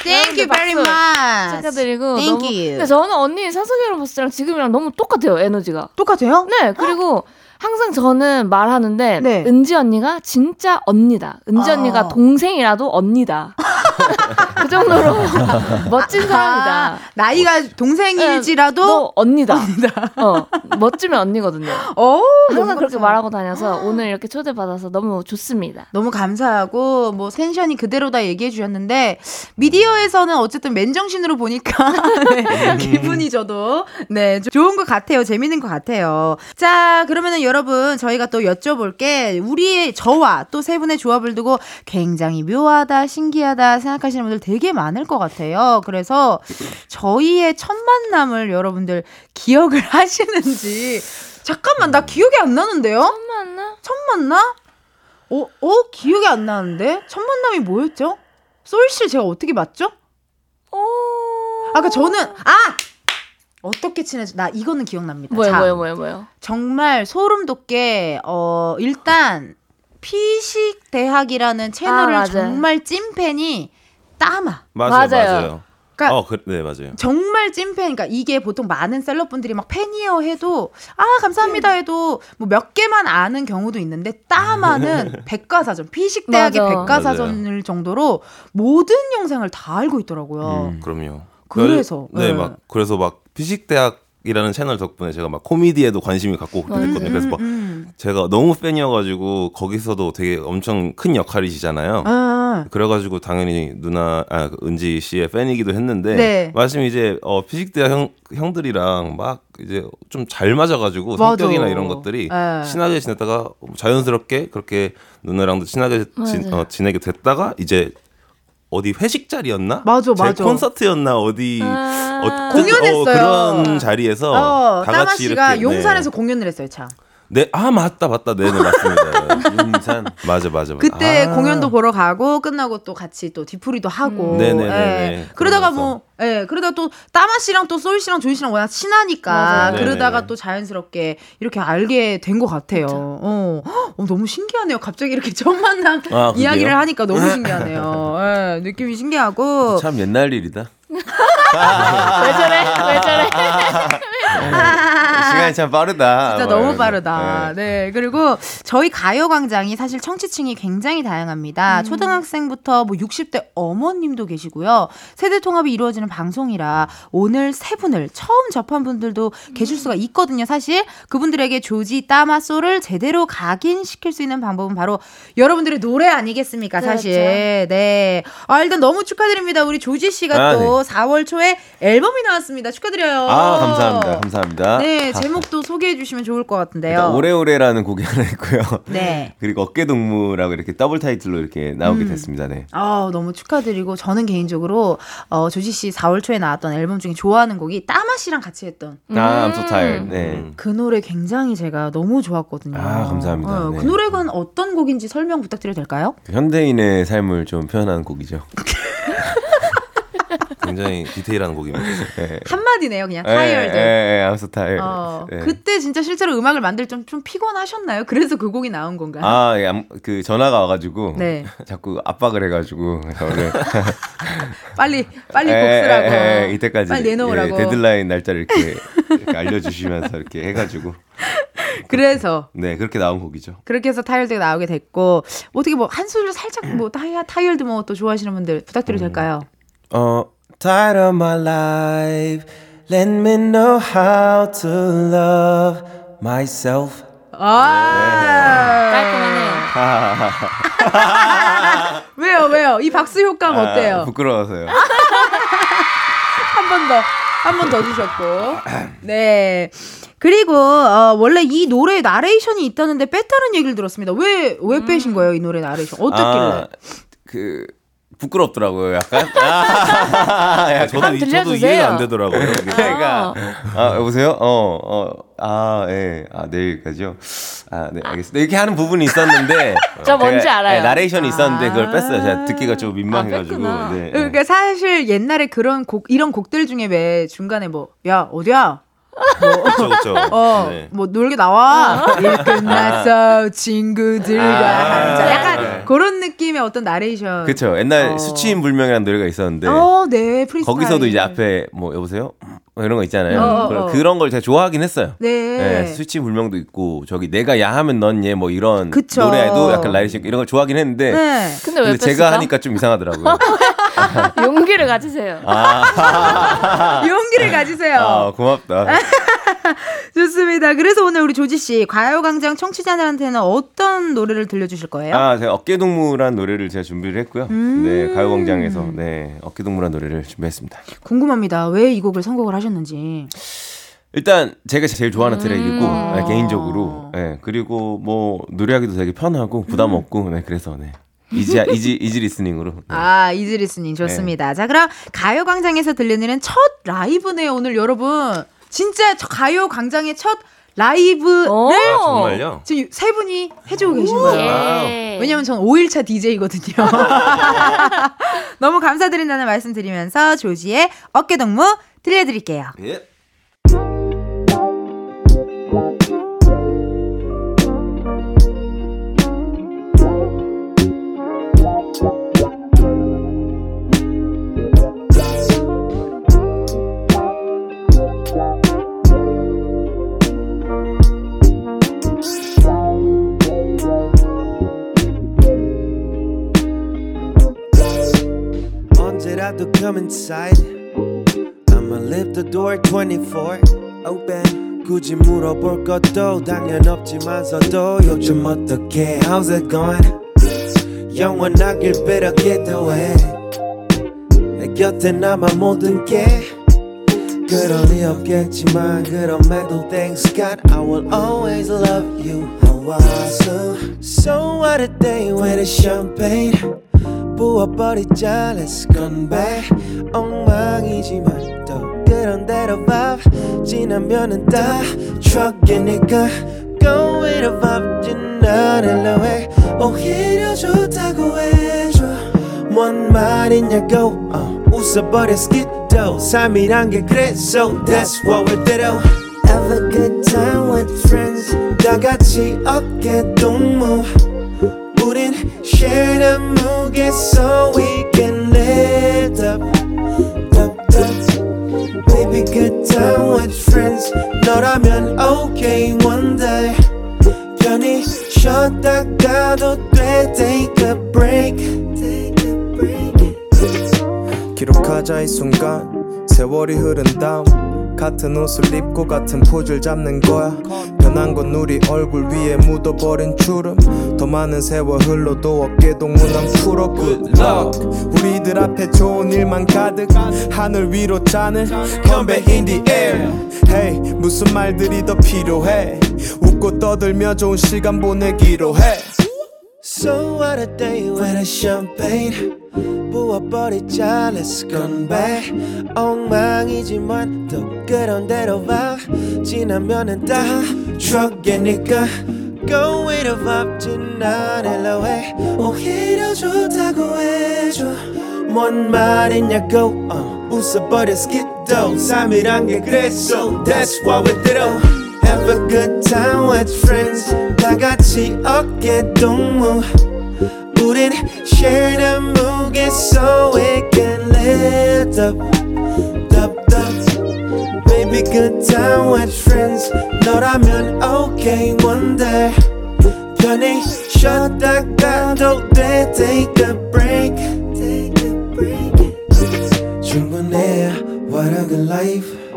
Thank you very 박수. much. 축하드리고. Thank 너무, you. 근데 저는 언니 사석이랑 봤을 때랑 지금이랑 너무 똑같아요, 에너지가. 똑같아요? 네, 그리고 항상 저는 말하는데 네. 은지 언니가 진짜 언니다. 은지 아. 언니가 동생이라도 언니다. 그 정도로 멋진 아, 사람이다. 나이가 동생일지라도 너 언니다. 어, 멋지면 언니거든요. 어, 너무 항상 그렇게. 말하고 다녀서 오늘 이렇게 초대받아서 너무 좋습니다. 너무 감사하고 뭐 텐션이 그대로다 얘기해 주셨는데 미디어에서는 어쨌든 맨정신으로 보니까 네, 기분이 저도 네좀 좋은 것 같아요 재밌는 것 같아요 자 그러면은 여러분 저희가 또 여쭤볼 게 우리의 저와 또 세 분의 조합을 두고 굉장히 묘하다 신기하다 생각하시는 분들 되게 많을 것 같아요 그래서 저희의 첫 만남을 여러분들 기억을 하시는지 잠깐만 나 기억이 안 나는데요 엄마나? 첫 만남? 어, 어? 기억이 안 나는데? 첫 만남이 뭐였죠? 솔씨 제가 어떻게 봤죠? 오. 아까 저는 아! 어떻게 친해져? 나 이거는 기억납니다. 뭐요, 자, 뭐요, 뭐요, 뭐요? 정말 소름 돋게 어 일단 피식 대학이라는 채널을 아. 정말 찐팬이 따마. 맞아요, 맞아요. 맞아요. 그러니까 어, 그, 네, 맞아요. 정말 찐팬, 그러니까 이게 보통 많은 셀럽분들이 막 팬이요 해도 아 감사합니다 해도 뭐 몇 개만 아는 경우도 있는데 따마는 백과사전 피식대학의. 백과사전을 정도로 모든 영상을 다 알고 있더라고요. 음, 그럼요. 그래서, 네, 네. 막 그래서 막 피식대학이라는 채널 덕분에 제가 막 코미디에도 관심이 갖고 그렇게 됐거든요. 그래서 막 음, 제가 너무 팬이어가지고 거기서도 되게 엄청 큰 역할이시잖아요. 아, 아. 그래가지고 당연히 누나 아그 은지 씨의 팬이기도 했는데 네. 마침 이제 어 피식대 형 형들이랑 막 이제 좀 잘 맞아가지고 맞아. 성격이나 이런 것들이 네. 친하게 지냈다가 자연스럽게 그렇게 누나랑도 친하게 지. 어, 지내게 됐다가 이제 어디 회식 자리였나? 맞아, 제 맞아. 콘서트였나 어디 아. 어, 공연했어요. 그런 자리에서 어, 다 같이 씨가 이렇게 용산에서 공연을 했어요, 참. 네, 아 맞다 맞다 네네 맞습니다. 용산. 맞아 맞아 맞아. 그때 아. 공연도 보러 가고 끝나고 또 같이 또 뒤풀이도 하고. 음. 네네네네. 예. 그러다가. 뭐, 예. 그러다 또 따마 씨랑 또 소희 씨랑 조이 씨랑 워낙 친하니까 맞아요. 그러다가 네네네. 또 자연스럽게 이렇게 알게 된 것 같아요. 어. 어, 너무 신기하네요. 갑자기 이렇게 처음 만남 아? 이야기를 하니까 너무 신기하네요. 예. 느낌이 신기하고. 참 옛날 일이다. 왜 저래? 왜 저래? 시간이 참 빠르다. 진짜 뭐 너무. 빠르다. 네. 그리고 저희 가요광장이 사실 청취층이 굉장히 다양합니다. 초등학생부터 뭐 60대 어머님도 계시고요. 세대 통합이 이루어지는 방송이라 오늘 세 분을 처음 접한 분들도 계실 수가 있거든요. 사실 그분들에게 조지 따마소를 제대로 각인시킬 수 있는 방법은 바로 여러분들의 노래 아니겠습니까? 사실. 그렇죠. 네. 아, 일단 너무 축하드립니다. 우리 조지 씨가 아, 또 4월 초에 앨범이 나왔습니다. 축하드려요. 아 감사합니다. 감사합니다. 네, 아, 제목도 소개해 주시면 좋을 것 같은데요. 오래오래라는 곡이 하나 있고요. 네. 그리고 어깨동무라고 이렇게 더블 타이틀로 이렇게 나오게 음. 됐습니다. 네. 아, 너무 축하드리고 저는 개인적으로 어, 조지 씨 4월 초에 나왔던 앨범 중에 좋아하는 곡이 따마 씨랑 같이 했던 아, 음. I'm so tired. 네. 음. 그 노래 굉장히 제가 너무 좋았거든요. 아, 감사합니다. 어, 네. 그 노래가 어떤 곡인지 설명 부탁드려도 될까요? 그 현대인의 삶을 좀 표현하는 곡이죠. 굉장히 디테일한 곡입니다. 네. 한마디네요, 그냥 예, tired. 예, 예, I'm so tired. 어, 네. 그때 진짜 실제로 음악을 만들 좀, 좀 피곤하셨나요? 그래서 그 곡이 나온 건가요? 아, 예, 암- 그 전화가 와가지고 네. 자꾸 압박을 해가지고 저를 빨리 빨리 예, 곡 쓰라고. 예, 예, 이때까지 빨리 내놓으라고. 예, 데드라인 날짜를 이렇게, 이렇게 알려주시면서 이렇게 해가지고 그래서 네 그렇게 나온 곡이죠. 그렇게 해서 타이얼드가 나오게 됐고 어떻게 뭐 한 소절 살짝 뭐 타이, 타이얼드 뭐 또 좋아하시는 분들 부탁드려도 될까요? 어, tired of my life. Let me know how to love myself. 아 깔끔하네요. 왜요 왜요 이 박수 효과음 아, 어때요? 부끄러워서요. 한 번 더 한 번 더 주셨고 네 그리고 어, 원래 이 노래에 나레이션이 있다는데 뺐다는 얘기를 들었습니다. 왜 왜 빼신 거예요 이 노래 나레이션 어떻길래? 아, 그 부끄럽더라고요, 약간. 아, 약간. 저도 이- 저도 들려주세요. 이해가 안 되더라고요. 그러니까 아 여보세요? 어, 어, 아, 예, 아 내일까지요. 아, 네, 알겠습니다. 이렇게 하는 부분이 있었는데 저 뭔지 제가, 알아요. 네, 나레이션이 있었는데 그걸 아. 뺐어요. 제가 듣기가 좀 민망해가지고. 뺐구나. 네, 네. 그러니까 사실 옛날에 그런 곡 이런 곡들 중에 왜 중간에 뭐 야 어디야 그렇죠, 그렇죠. 어, 네. 뭐 놀게 나와. 일 끝났어, 친구들과 아, 한잔. 약간 네. 그런 느낌의 어떤 나레이션. 그쵸. 옛날 어. 수치인 불명이라는 노래가 있었는데 어, 네, 프리스타일. 거기서도 이제 앞에 뭐 여보세요? 뭐 이런 거 있잖아요. 어, 어, 그런- 어. 그런 걸 제가 좋아하긴 했어요. 네. 네, 수치인 불명도 있고 저기 내가 야하면 넌 얘 뭐 이런 그쵸. 노래도 약간 나레이션 이런 걸 좋아하긴 했는데 네. 근데 왜 근데 제가? 하니까 좀 이상하더라고요. 용기를 가지세요. 아, 용기를 가지세요. 아 고맙다. 좋습니다. 그래서 오늘 우리 조지 씨 가요광장 청취자들한테는 어떤 노래를 들려주실 거예요? 아, 제가 어깨동무란 노래를 제가 준비를 했고요. 음. 네, 가요광장에서 네 어깨동무란 노래를 준비했습니다. 궁금합니다. 왜 이 곡을 선곡을 하셨는지. 일단 제가 제일 좋아하는 트랙이고 음. 네, 개인적으로, 네, 그리고 뭐 노래하기도 되게 편하고 부담 없고, 네, 그래서 네 easy easy easy listening으로. 네. 아, easy listening 좋습니다. 자, 그럼 가요광장에서 들려드리는 첫 라이브네요, 오늘 여러분. 진짜 저 가요 광장의 첫 라이브를 오. 아, 정말요? 지금 세 분이 해주고 계신 거예요. 예. 왜냐면 전 5일차 DJ거든요. 너무 감사드린다는 말씀 드리면서 죠지의 어깨동무 들려드릴게요. 예. 언제라도 come inside I'ma leave the door 24 open 굳이 물어볼 것도 당연 없지만서도 요즘 어떻게 how's it going 영원하길 빌었기도 해. 내 곁에 남아 모든 게 그럴 리 없겠지만 그럼에도 thanks God I will always love you how was you So what a day with a champagne 부어버리자 let's come back 엉망이지만 또 그런 대로 vibe 지나면은 다 truck이니까 go with the vibe 지나려 해 오히려 좋다고 해줘 뭔 말이냐고 어, 웃어버려 스키도 삶이란 게 그래 so that's what we do Have a good time with friends 다 같이 어깨 동무 우린 share the 무게 so we can lift up up up Baby good time with friends 너라면 okay one day 편히 쉬었다 가도 돼 take a break take a break 기록하자 이 순간 세월이 흐른 다음 같은 옷을 입고 같은 포즈를 잡는 거야. 변한 건 우리 얼굴 위에 묻어버린 주름. 더 많은 세월 흘러도 어깨 동무난 풀어 luck. 우리들 앞에 좋은 일만 가득 하늘 위로 짜는 건배 in the air. Hey 무슨 말들이 더 필요해? 웃고 떠들며 좋은 시간 보내기로 해 So what a day with a champagne 부어버리자 let's come back 엉망이지만 또 그런 대로 vibe 지나면은 다 truck이니까 Go with the vibe 지나려 해 오히려 좋다고 해줘 뭔 말이냐고 어, 웃어버려 스키도 삶이란 게 그래 so that's what we do Have a good time with friends 다 같이 어깨 동무 우린 share the 무게 so we can lift up up up Baby good time with friends 너라면 okay one day 편히 쉬었다 가도 돼 take a break take a break 충분해 what a good life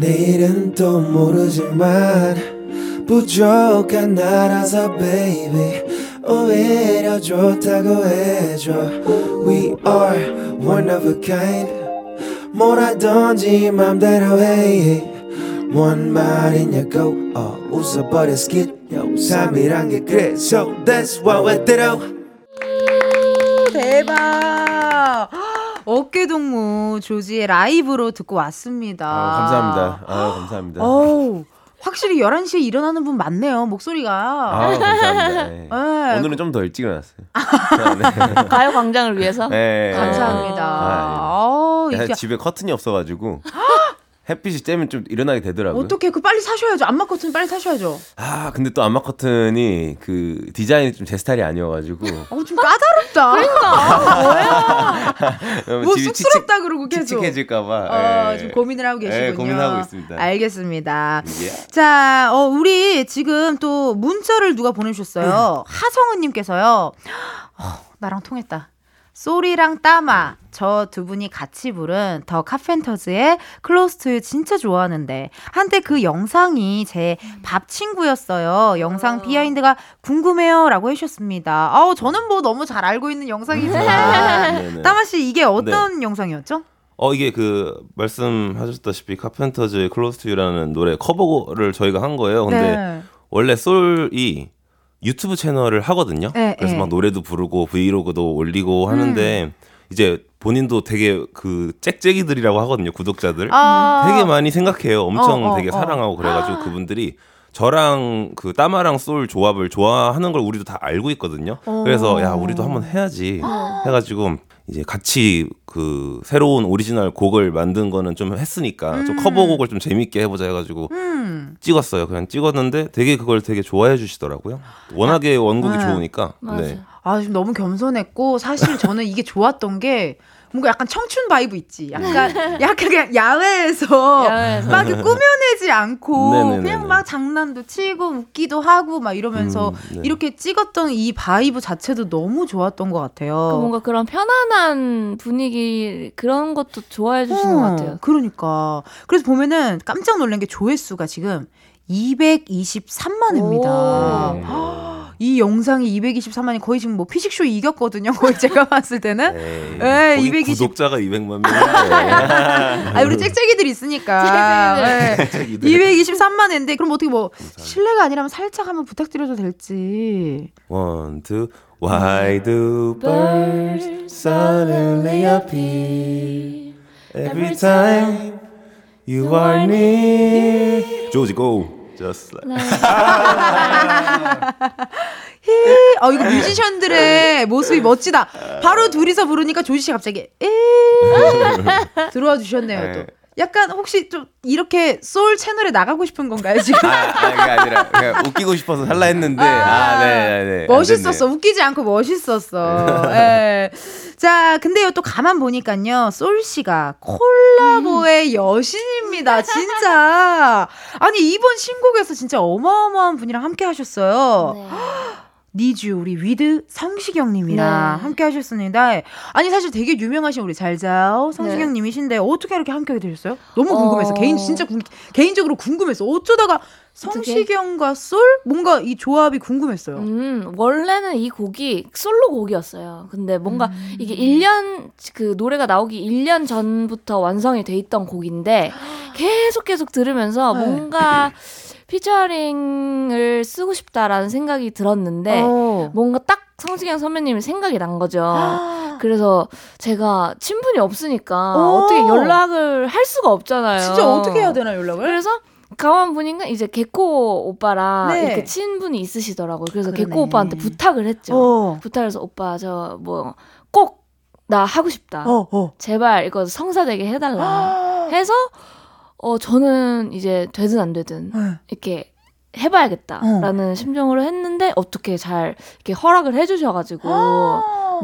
내일은 또 모르지만 부족한 나라서 baby. 오히려 좋다고 해줘. We are one of a kind. 뭐라든지 맘대로 해. 뭔 말이냐고 어, 웃어버려 skit yo, 삶이란 게 그래. So that's what we do 대박. 어깨동무 조지의 라이브로 듣고 왔습니다. 아, 감사합니다. 아, 감사합니다. 어우, 확실히 11시에 일어나는 분 많네요, 목소리가. 아, 감사합니다. 네. 네. 오늘은 좀 더 일찍 일어났어요. 네. 가요 광장을 위해서. 네. 감사합니다. 아, 어, 네. 이게 집에 커튼이 없어가지고 햇빛이 쬐면 좀 일어나게 되더라고요. 어떻게 그 빨리 사셔야죠. 안마 커튼 빨리 사셔야죠. 아 근데 또 안마 커튼이 그 디자인이 좀 제 스타일이 아니어가지고 어, 좀 까다롭다. 그러니까. 뭐야? 뭐 쑥스럽다 그러고 계속. 칙칙해질까봐. 어, 예. 좀 고민을 하고 계시군요. 예, 고민하고 있습니다. 알겠습니다. 예. 자, 어, 우리 지금 또 문자를 누가 보내주셨어요. 하성우님께서요. 어, 나랑 통했다. 솔이랑 따마 저 두 분이 같이 부른 더 카펜터즈의 Close to 진짜 좋아하는데 한때 그 영상이 제 밥 친구였어요. 영상 비하인드가 궁금해요라고 해주셨습니다. 아우 저는 뭐 너무 잘 알고 있는 영상이지만 네네. 따마 씨 이게 어떤 영상이었죠? 어 이게 그 말씀하셨다시피 카펜터즈의 Close to You라는 노래 커버를 저희가 한 거예요. 근데 네. 원래 솔이 유튜브 채널을 하거든요. 네, 그래서 네. 막 노래도 부르고 브이로그도 올리고 하는데 음. 이제 본인도 되게 그 짹짹이들이라고 하거든요. 구독자들. 아. 되게 많이 생각해요. 엄청 어, 어, 되게 어. 사랑하고 그래가지고 그분들이 저랑 그 따마랑 솔 조합을 좋아하는 걸 우리도 다 알고 있거든요. 어. 그래서 야 우리도 한번 해야지 해가지고 이제 같이 그 새로운 오리지널 곡을 만든 거는 좀 했으니까 좀 커버곡을 좀 재밌게 해보자 해가지고 음. 찍었어요. 그냥 찍었는데 되게 그걸 되게 좋아해 주시더라고요. 워낙에 원곡이 네. 좋으니까. 맞아. 네. 아, 지금 너무 겸손했고 사실 저는 이게 좋았던 게 뭔가 약간 청춘 vibe 있지. 약간 약간 그냥 야외에서 야외에서. 막 꾸며내지 않고 네네네네. 그냥 막 장난도 치고 웃기도 하고 막 이러면서 음, 네. 이렇게 찍었던 이 vibe 자체도 너무 좋았던 것 같아요. 그 뭔가 그런 편안한 분위기 그런 것도 좋아해 주시는 것 같아요. 그러니까. 그래서 보면은 깜짝 놀란 게 조회수가 지금 223만 회입니다. 오. 이 영상이 223만이 거의 지금 뭐 피식쇼 이겼거든요. 거의 제가 봤을 때는. 에이, 네, 거기 220. 구독자가 200만 명인데. 아, 우리 짹짹이들 있으니까. 네. 짹짹이들. 223만 인데 그럼 어떻게 뭐 실례가 아니라면 살짝 한번 부탁드려도 될지. One, two. Why do birds suddenly appear every time you are near? 조지 go. Just like. 히, 어 이거 뮤지션들의 모습이 멋지다. 바로 둘이서 부르니까 조지 씨 갑자기 에 들어와 주셨네요 또. 약간 혹시 좀 이렇게 소울 채널에 나가고 싶은 건가요 지금? 아, 아, 그게 아니라 그냥 웃기고 싶어서 살라 했는데 아, 네, 네, 네. 안 멋있었어. 웃기지 않고 멋있었어. 예. 자, 근데요, 또 가만 보니까요, 솔 씨가 콜라보의 여신입니다. 진짜. 아니, 이번 신곡에서 진짜 어마어마한 분이랑 함께 하셨어요. 네. 니쥬, 우리 with 성시경님이랑 네. 함께 하셨습니다. 아니, 사실 되게 유명하신 우리 잘자요 성시경님이신데, 어떻게 이렇게 함께 하게 되셨어요? 너무 궁금해서. 어. 개인, 진짜 궁, 개인적으로 궁금해서. 어쩌다가 성시경과 솔? 뭔가 이 조합이 궁금했어요. 음, 원래는 이 곡이 솔로 곡이었어요. 근데 뭔가 이게 1년, 그 노래가 나오기 1년 전부터 완성이 돼 있던 곡인데, 계속 계속 들으면서 네. 뭔가 피처링을 쓰고 싶다라는 생각이 들었는데, 어. 뭔가 딱 성시경 선배님이 생각이 난 거죠. 아, 그래서 제가 친분이 없으니까 오. 어떻게 연락을 할 수가 없잖아요. 진짜 어떻게 해야 되나 연락을? 그래서 가만 보니까 이제 개코 오빠랑 네. 이렇게 친분이 있으시더라고요. 그래서 그러네. 개코 오빠한테 부탁을 했죠. 어. 부탁을 해서 오빠 저 뭐 꼭 나 하고 싶다. 어, 어. 제발 이거 성사되게 해달라. 아. 해서 어 저는 이제 되든 안 되든 네. 이렇게 해봐야겠다라는 심정으로 했는데 어떻게 잘 이렇게 허락을 해주셔가지고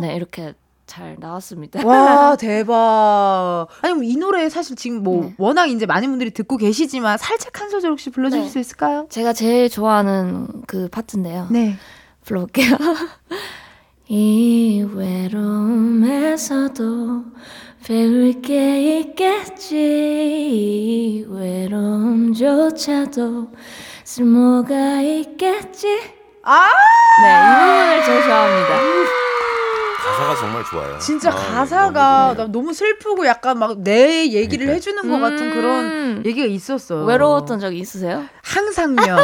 네 이렇게 잘 나왔습니다. 와 대박. 아니 뭐이 노래 사실 지금 뭐 네. 워낙 이제 많은 분들이 듣고 계시지만 살짝 한 소절 혹시 불러주실 네. 수 있을까요? 제가 제일 좋아하는 그 파트인데요. 네. 불러볼게요. 이 외로움에서도 배울 게 있겠지. 이 외로움조차도 쓸모가 있겠지. 아 네, 이 부분을 제일 좋아합니다. 가사가 정말 좋아요. 진짜 아, 가사가 너무 나 너무 슬프고 약간 막 내 얘기를 그러니까. 해주는 것 같은 그런 음. 얘기가 있었어. 외로웠던 적이 있으세요? 항상요.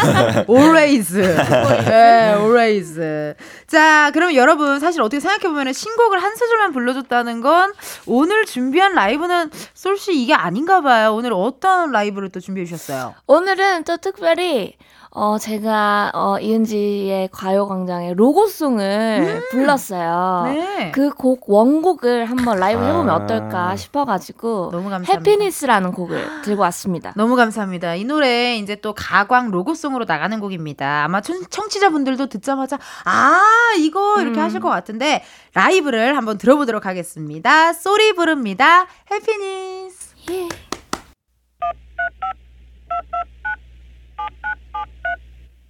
always. 네, always. 자, 그럼 여러분 사실 어떻게 생각해보면 신곡을 한 소절만 불러줬다는 건 오늘 준비한 라이브는 솔씨 이게 아닌가 봐요. 오늘 어떤 라이브를 또 준비해 주셨어요? 오늘은 또 특별히 어 제가 어 이은지의 가요광장의 로고송을 불렀어요. 네. 그 곡 원곡을 한번 라이브 해보면 아. 어떨까 싶어가지고 너무 감사합니다. 해피니스라는 곡을 들고 왔습니다. 너무 감사합니다. 이 노래 이제 또 가광 로고송으로 나가는 곡입니다. 아마 청, 청취자분들도 듣자마자 아 이거 이렇게 음. 하실 것 같은데 라이브를 한번 들어보도록 하겠습니다. 쏠이 부릅니다. Happiness. 예.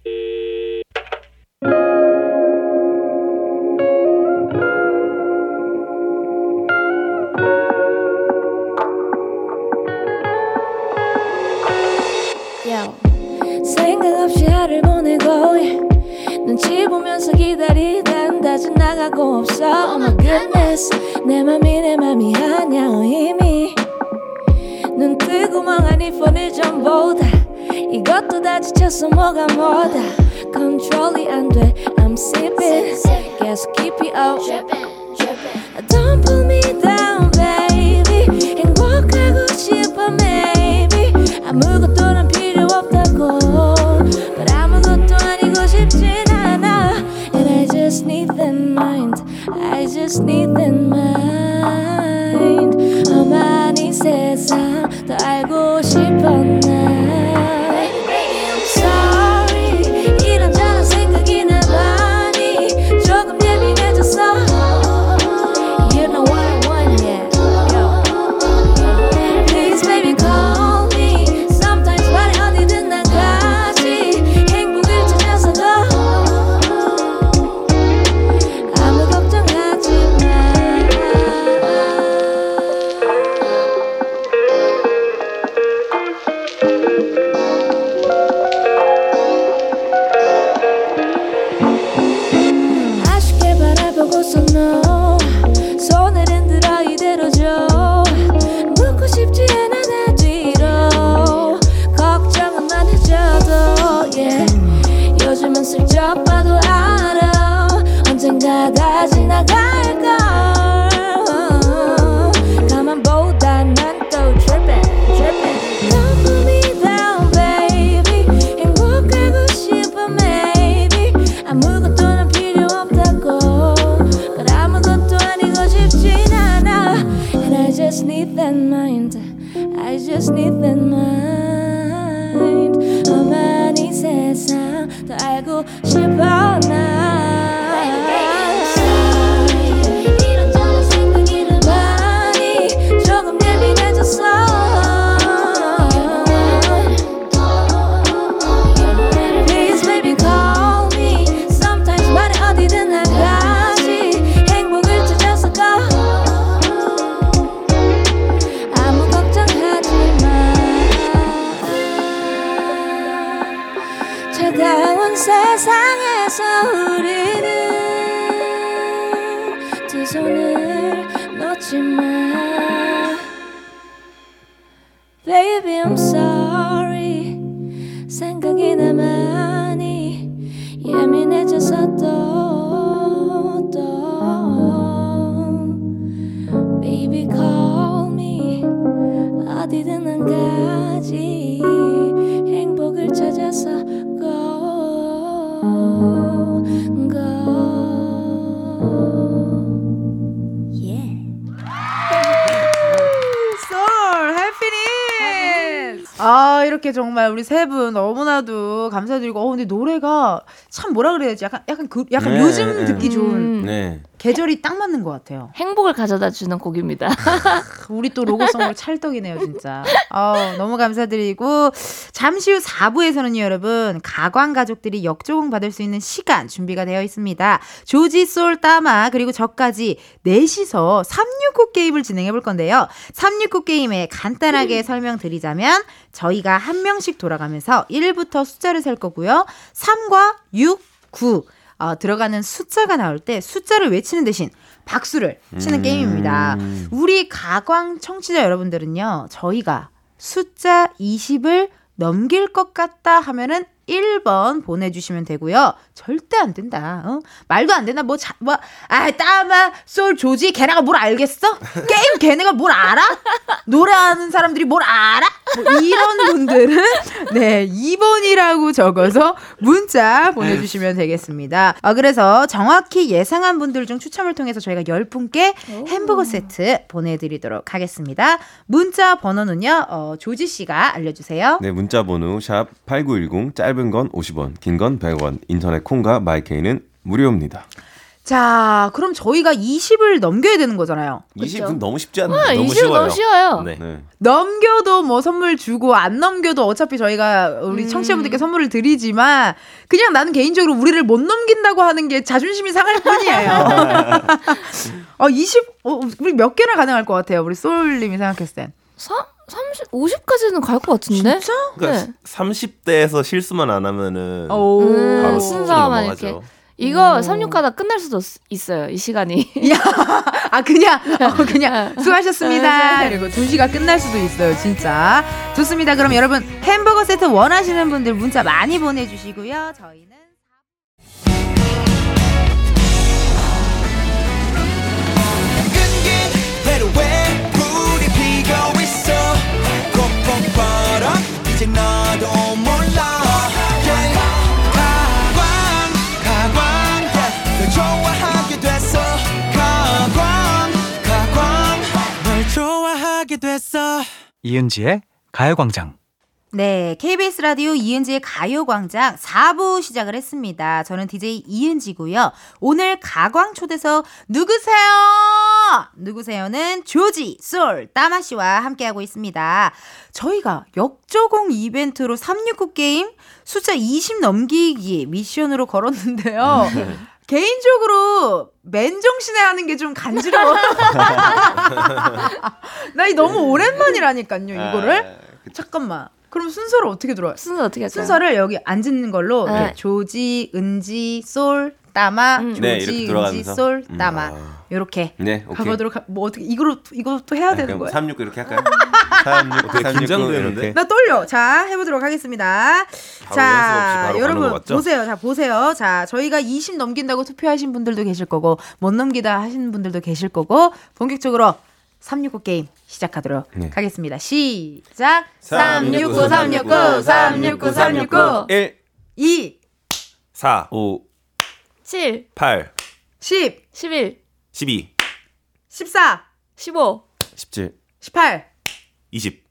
Yo. 생각 없이 하루를 보내고 yeah. 눈치 보면서 기다리다 다진 나가고 없어 Oh my goodness 내 맘이 내 맘이 아냐 이미. 눈 뜨고 멍하니 폰을 좀 보다 이것도 다 지쳤어 뭐가 뭐다 컨트롤이 안돼 I'm sipping 계속 keep it up Don't pull me down baby 행복하고 싶어 maybe 아무것도 난 필요 없다고 But 아무것도 아니고 싶진 않아 And I just need that mind I just need that mind 험한 이 세상 더 알고 싶어 난 아 이렇게 정말 우리 세 분 너무나도 감사드리고 어 근데 노래가 참 뭐라 그래야지? 약간 약간 그 약간 네, 요즘 네. 듣기 좋은. 음, 네. 계절이 딱 맞는 것 같아요. 행복을 가져다 주는 곡입니다. 우리 또 로고송을 찰떡이네요, 진짜. 어, 너무 감사드리고 잠시 후 4부에서는요, 여러분. 가광 가족들이 역조공 받을 수 있는 시간 준비가 되어 있습니다. 조지 솔 따마 그리고 저까지 넷이서 369 게임을 진행해 볼 건데요. 369 게임에 간단하게 설명드리자면 저희가 한 명씩 돌아가면서 1부터 숫자를 셀 거고요. 3과 6, 9 어, 들어가는 숫자가 나올 때 숫자를 외치는 대신 박수를 치는 게임입니다. 우리 가광 청취자 여러분들은요, 저희가 숫자 20을 넘길 것 같다 하면은 1번 보내주시면 되고요. 절대 안 된다. 어? 말도 안 된다. 뭐, 자, 뭐, 아, 따마, 솔, 조지, 걔네가 뭘 알겠어? 게임 걔네가 뭘 알아? 노래하는 사람들이 뭘 알아? 뭐 이런 분들은, 네, 2번이라고 적어서 문자 보내주시면 되겠습니다. 아, 그래서 정확히 예상한 분들 중 추첨을 통해서 저희가 10분께 햄버거 세트 보내드리도록 하겠습니다. 문자 번호는요, 어, 조지 씨가 알려주세요. 네, 문자 번호 샵8910 짧은 건 50원, 긴 건 100원. 인터넷 콩과 마이케이는 무료입니다. 자, 그럼 저희가 20을 넘겨야 되는 거잖아요. 20은 너무 쉽지 않나요? 아, 너무 20은 쉬워요. 너무 쉬워요. 네. 네. 넘겨도 뭐 선물 주고 안 넘겨도 어차피 저희가 우리 청취자분들께 선물을 드리지만 그냥 나는 개인적으로 우리를 못 넘긴다고 하는 게 자존심이 상할 뿐이에요. 어, 20, 어, 우리 몇 개나 가능할 것 같아요. 우리 솔님이 생각했을 땐. 3, 30, 50까지는 갈 것 같은데? 진짜? 그러니까 네. 30대에서 실수만 안 하면은 오. 음, 바로 순서만. 이렇게. 이거 36가다 끝날 수도 있- 있어요, 이 시간이. 아 그냥 어, 그냥 네. 수고하셨습니다. 그리고 2시가 끝날 수도 있어요. 진짜. 좋습니다. 그럼 여러분 햄버거 세트 원하시는 분들 문자 많이 보내 주시고요. 저희는 이은지의 가요광장. 네, KBS 라디오 이은지의 가요광장 4부 시작을 했습니다. 저는 DJ 이은지고요. 오늘 가광 초대석 누구세요? 누구세요는 조지, 솔, 따마 씨와 함께하고 있습니다. 저희가 역조공 이벤트로 369 게임 숫자 20 넘기기 미션으로 걸었는데요. 개인적으로 맨정신에 하는 게 좀 간지러워. 나 이 너무 오랜만이라니까요, 이거를. 잠깐만. 그럼 순서를 어떻게 들어요? 순서 어떻게 할까요? 순서를 여기 앉는 걸로 네. 조지, 은지, 솔, 따마, 음. 조지, 네, 이렇게 은지. 솔, 음. 따마. 아. 이렇게 네, 오케이. 가보도록 하, 뭐 어떻게 이거로 이것도 해야 되는 거야? 369 이렇게 할까요? 369 네, 되게 긴장되는데. 나 떨려. 자, 해 보도록 하겠습니다. 바로 연습 없이 자, 여러분? 보세요. 자, 보세요. 자, 저희가 20 넘긴다고 투표하신 분들도 계실 거고 못 넘기다 하시는 분들도 계실 거고 본격적으로 369 게임 시작하도록 네. 하겠습니다. 시작. 369, 369, 369, 369, 1 2, 4 5 7, 8 10, 11, 12 14, 15. 17 18.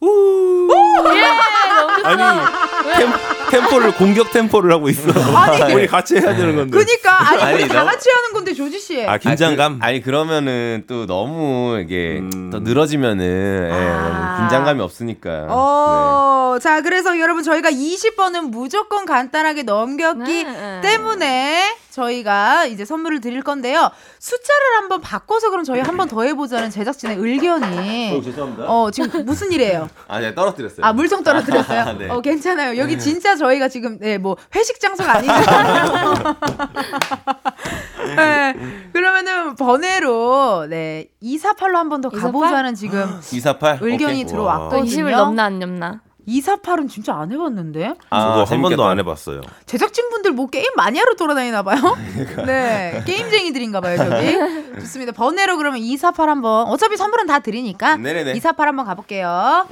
20 예, 너무 아니 템, 템포를 공격 템포를 하고 있어. 아니, 우리 같이 해야 되는 건데. 그니까 아니, 아니, 우리 다 같이 하는 건데 조지 씨. 아 긴장감. 아 니, 그, 아니 그러면은 또 너무 이게 음. 더 늘어지면은 예, 아. 너무 긴장감이 없으니까. 어, 자, 그래서 여러분 저희가 20번은 무조건 간단하게 넘겼기 네. 때문에 저희가 이제 선물을 드릴 건데요. 숫자를 한번 바꿔서 그럼 저희 한번 더 해보자는 제작진의 의견이. 죄송합니다. 어, 지금 무슨 일이에요? 아, 네, 떨어뜨렸어요. 아, 물통 떨어뜨렸어요? 네. 어, 괜찮아요. 여기 진짜 저희가 지금, 네, 뭐, 회식 장소가 아니잖아요. 네, 그러면은 번외로, 네, 248로 한 번더 248? 가보자는 지금 248. 의견이 오케이. 들어왔거든요. 20을 넘나 안 넘나? 248은 진짜 안 해봤는데? 아, 저도 한 번도 재밌겠다. 안 해봤어요. 제작진분들 뭐 게임 많이 하러 돌아다니나 봐요? 네. 게임쟁이들인가 봐요, 저기. 좋습니다. 번외로 그러면 248 한번. 어차피 선물은 다 드리니까. 네네네. 248 한번 가볼게요.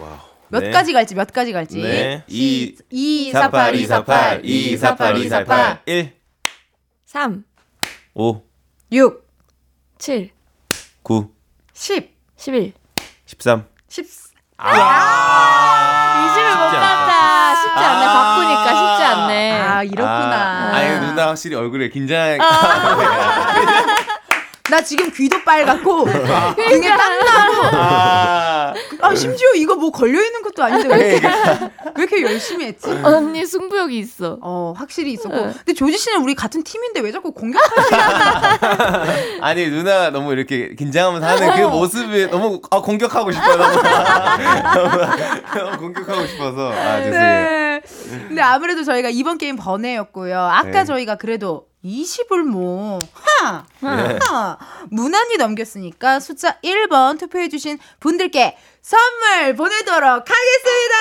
몇 네. 가지 갈지, 몇 가지 갈지. 네. 2, 2, 4, 248, 8, 2, 4, 8, 2, 4, 8, 2, 4, 8, 1, 3, 5, 6, 7, 9, 10, 11. 13. 10. 아, 20을 못 갔다. 쉽지 않네. 바꾸니까 쉽지 않네. 아, 이렇구나. 아, 아니, 누나 확실히 얼굴에 긴장. 나 지금 귀도 빨갛고, 등에 땀 나고, 아, 아, 심지어 이거 뭐 걸려 있는 것도 아닌데 왜 이렇게, 왜 이렇게 열심히 했지? 언니 승부욕이 있어. 어, 확실히 있었고. 네. 근데 조지 씨는 우리 같은 팀인데 왜 자꾸 공격하시냐? 아니, 누나 너무 이렇게 긴장하면서 하는 그 모습이 너무 아, 공격하고 싶어요. 너무, 너무 공격하고 싶어서. 아, 죄송해요. 네. 근데 아무래도 저희가 이번 게임 번외였고요. 아까 네. 저희가 그래도 20을 뭐, 하! 하! 무난히 넘겼으니까 숫자 1번 투표해주신 분들께 선물 보내도록 하겠습니다!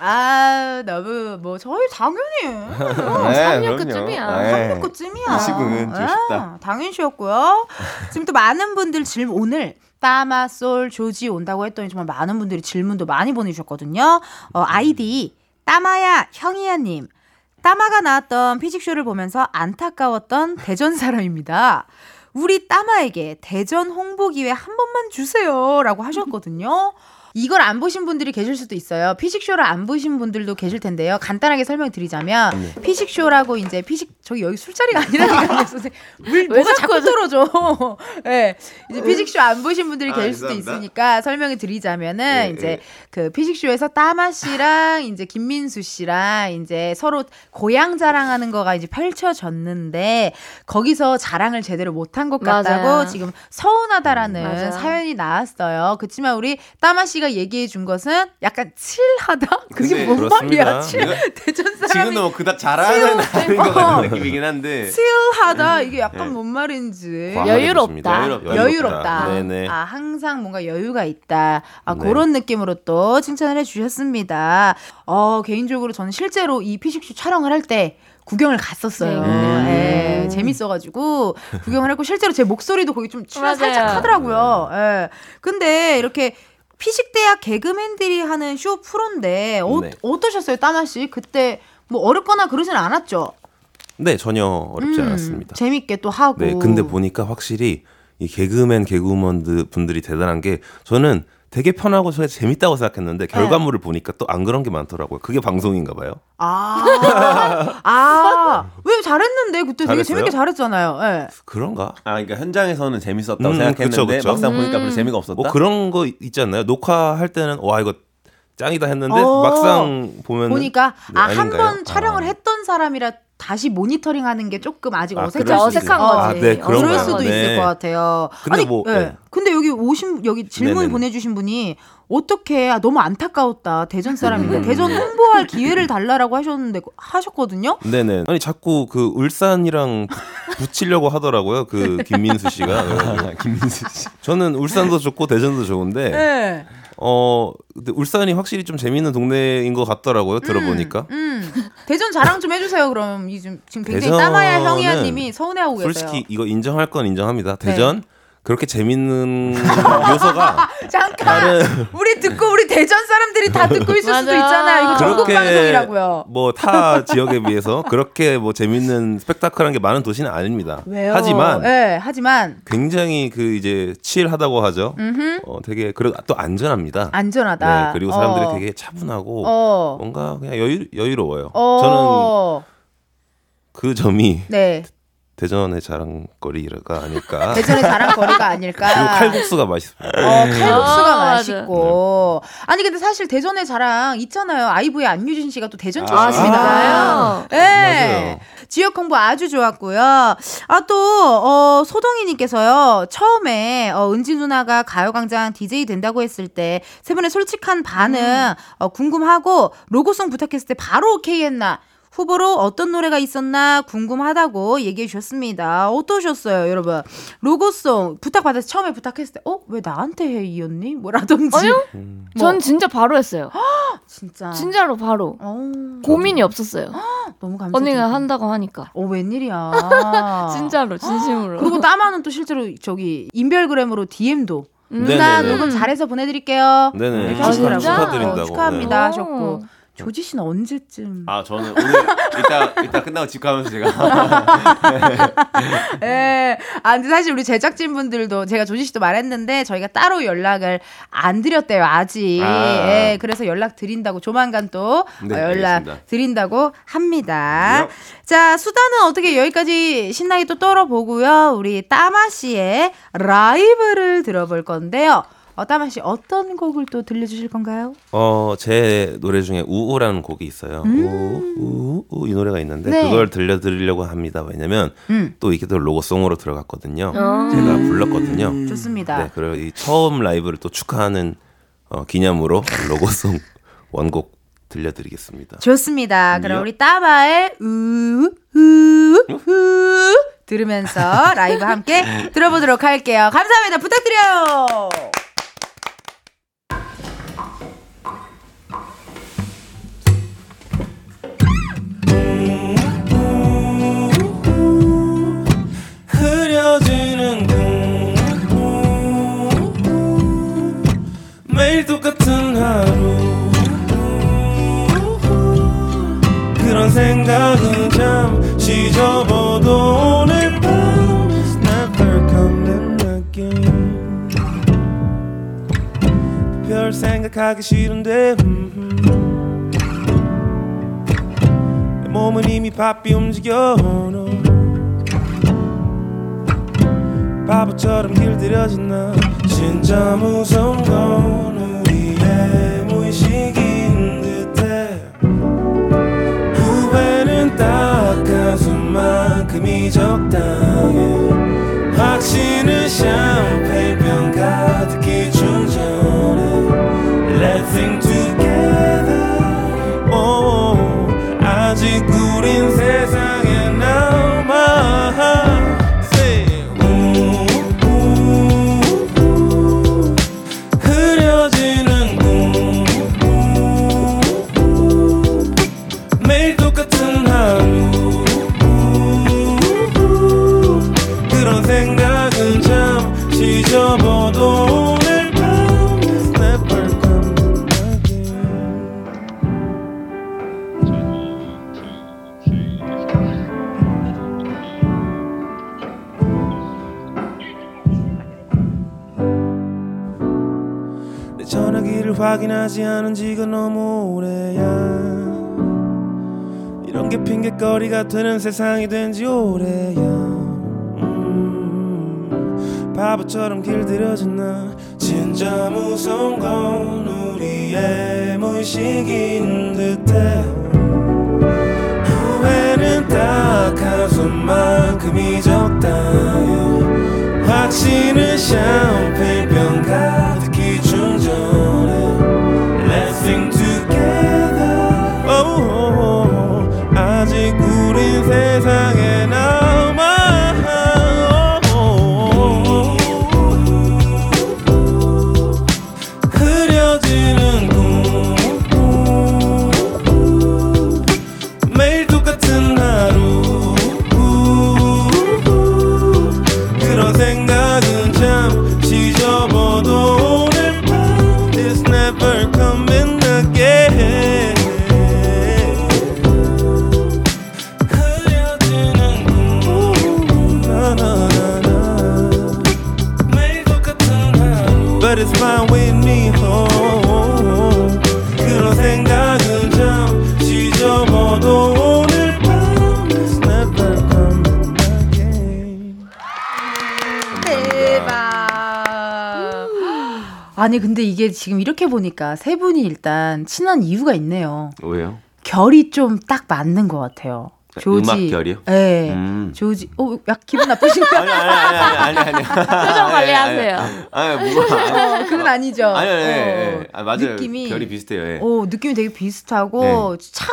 아, 너무, 뭐, 저희 당연히. 어, 네, 3년 그럼요. 끝쯤이야. 네. 3년 끝쯤이야. 20은 좀 쉽다. 아, 당연시였고요. 지금 또 많은 분들 질문, 오늘 따마, 솔, 조지 온다고 했더니 정말 많은 분들이 질문도 많이 보내주셨거든요. 어, 아이디, 따마야, 형이야님. 따마가 나왔던 피식쇼를 보면서 안타까웠던 대전 사람입니다. 우리 따마에게 대전 홍보 기회 한 번만 주세요. 라고 하셨거든요. 이걸 안 보신 분들이 계실 수도 있어요. 피식쇼를 안 보신 분들도 계실 텐데요. 간단하게 설명드리자면 피식쇼라고 이제 피식 저기 여기 술자리가 아니라니까요. 선생님. 물왜 뭐가 자꾸 떨어져. 예. 네. 이제 피식쇼 안 보신 분들이 아, 계실 수도. 있으니까 설명을 드리자면은 예, 이제 예. 그 피식쇼에서 따마 씨랑 이제 김민수 씨랑 이제 서로 고향 자랑하는 거가 이제 펼쳐졌는데 거기서 자랑을 제대로 못한 것 같다고 맞아요. 지금 서운하다라는 맞아요. 사연이 나왔어요. 그렇지만 우리 따마 씨가 얘기해 준 것은 약간 칠하다? 그게 근데 뭔 말이야? 그렇습니다. 칠 이거 대전 사람이 지금도 뭐 그닥 잘하는 아닌 것 어. 같은 느낌이긴 한데. 칠하다 이게 약간 네. 뭔 말인지 여유롭다. 됐습니다. 여유롭다. 네네. 아, 항상 뭔가 여유가 있다. 아, 네. 그런 느낌으로 또 칭찬을 해주셨습니다. 어, 개인적으로 저는 실제로 이 피식쇼 촬영을 할 때 구경을 갔었어요. 네. 예, 재밌어가지고 구경을 했고 실제로 제 목소리도 거기 좀 출연 살짝. 하더라고요. 예. 근데 이렇게 피식대학 개그맨들이 하는 쇼 프로인데 어, 네. 어떠셨어요, 따마 씨? 그때 뭐 어렵거나 그러진 않았죠? 네 전혀 어렵지 음, 않았습니다. 재밌게 또 하고. 네, 근데 보니까 확실히 이 개그맨 개그우먼 분들이 대단한 게 저는 되게 편하고 저 재밌다고 생각했는데 네. 결과물을 보니까 또 안 그런 게 많더라고요. 그게 방송인가 봐요. 아, 아, 왜 잘했는데 그때 되게 잘했어요? 재밌게 잘했잖아요. 예. 그런가? 아, 그러니까 현장에서는 재밌었다고 음, 생각했는데 그쵸, 그쵸. 막상 보니까 별로 재미가 없었다. 뭐 그런 거 않나요? 녹화할 때는 와 이거 짱이다 했는데 어, 막상 보면 보니까 네, 아한 아닌가요? 번 촬영을 아. 했던 사람이라 다시 모니터링하는 게 조금 아직 아, 그럴 어색한 있어요. 거지. 아, 네, 그럴 그런가요? 수도 네. 있을 것 같아요. 근데 아니, 뭐, 예. 네. 근데 여기 오신 여기 질문 네네네. 보내주신 분이 어떻게 아, 너무 안타까웠다 대전 사람인데 음. 대전 홍보할 기회를 달라라고 하셨는데 하셨거든요. 네네. 아니 자꾸 그 울산이랑 붙- 붙이려고 하더라고요. 그 김민수 씨가. 김민수 씨. 저는 울산도 좋고 대전도 좋은데 네. 어 근데 울산이 확실히 좀 재밌는 동네인 것 같더라고요. 들어보니까. 음. 대전 자랑 좀 해주세요. 그럼 이 지금 지금 굉장히 대전은 따마야 형이야님이 서운해하고 계세요. 솔직히 이거 인정할 건 인정합니다. 대전 그렇게 재밌는 요소가 잠깐 다른 우리 듣고 우리 대전 사람들이 다 듣고 있을 수도. 있잖아요. 이거 전국 방송이라고요. 뭐 타 지역에 비해서 그렇게 뭐 재밌는 스펙타클한 게 많은 도시는 아닙니다. 왜요? 하지만 네, 하지만 굉장히 그 이제 칠하다고 하죠. 음흠. 어, 되게 그리고 또 안전합니다. 안전하다. 네, 그리고 사람들이 어. 되게 차분하고 어. 뭔가 그냥 여유 여유로워요. 저는 어. 그 점이 네. 대전의 자랑거리가 아닐까. 대전의 자랑거리가 아닐까. 그리고 칼국수가 맛있어요. 어, 칼국수가 아, 맛있고. 아니, 근데 사실 대전의 자랑 있잖아요. 아이브의 안유진 씨가 또 대전 아, 출신이잖아요. 네. 맞아요. 지역 홍보 아주 좋았고요. 아, 또, 어, 소동이 님께서요. 처음에, 어, 은지 누나가 가요 광장 DJ 된다고 했을 때, 세 분의 솔직한 반응, 어, 궁금하고, 로고송 부탁했을 때 바로 오케이 했나? 후보로 어떤 노래가 있었나 궁금하다고 얘기해 주셨습니다. 어떠셨어요, 여러분? 로고송 부탁받아서 처음에 부탁했을 때, 어? 왜 나한테 해, 이 언니? 뭐라든지. 아니요? 음. 전 진짜 바로 했어요. 진짜. 진짜로 바로. 어, 고민이 없었어요. 너무 감사드립니다. 언니가 한다고 하니까. 어, 웬일이야. 진짜로, 진심으로. 그리고 따마는 또 실제로 저기 인별그램으로 DM도 음. 누나 네네네. 녹음 잘해서 보내드릴게요. 네네. 이렇게 하시더라고요. 축하드린다고. 어, 축하합니다 네. 하셨고 조지 씨는 언제쯤? 아 저는 오늘 이따 이따 끝나고 집 가면서 제가 예. 아 근데 사실 우리 제작진 분들도 제가 조지 씨도 말했는데 저희가 따로 연락을 안 드렸대요 아직. 아. 예. 그래서 연락 드린다고 조만간 또 네, 어, 연락 알겠습니다. 드린다고 합니다. 네. 자 수다는 어떻게 여기까지 신나게 또 떨어보고요. 우리 따마 씨의 라이브를 들어볼 건데요. 어, 따마 씨 어떤 곡을 또 들려주실 건가요? 어, 제 노래 중에 우우라는 곡이 있어요. 우우, 우 우 이 노래가 있는데 음. 네. 그걸 들려드리려고 합니다. 왜냐면 음. 또 이게 또 로고송으로 들어갔거든요. 어. 제가 불렀거든요. 좋습니다. 네, 그리고 이 처음 라이브를 또 축하하는 어, 기념으로 로고송 원곡 들려드리겠습니다. 좋습니다. 그럼 예. 우리 따바의 우우우 들으면서 라이브 함께 들어보도록 할게요. 감사합니다. 부탁드려요. 매일 똑같은 하루. 그런 생각은 잠시 접어도 오늘 밤 is never coming again 별 생각하기 싫은데 음, 내 몸은 이미 바삐 움직여 너. 바보처럼 길들여진 나. 진짜 무서운 건 적당해 확신은 샴페 확인하지 않은 지가 너무 오래야. 이런 게 핑계거리가 되는 세상이 된 지 오래야. 음, 바보처럼 길들여진 나. 진짜 무서운 건 우리의 무의식인 듯해. 후회는 딱 한숨만큼이 적당해 확신은 샴페인병 가득 아니 근데 이게 지금 이렇게 보니까 세 분이 일단 친한 이유가 있네요. 왜요? 결이 좀 딱 맞는 것 같아요. 조지. 음악 결이요? 네. 음. 조지. 어, 약 기분 나쁘신가? 아니 아니 아니 아니 아니. 표정 관리하세요. 아니 뭐가 어, 그건 아니죠. 아니 아니. 어, 아니, 아니. 맞아요. 느낌이 결이 비슷해요. 예. 어, 느낌이 되게 비슷하고 네. 참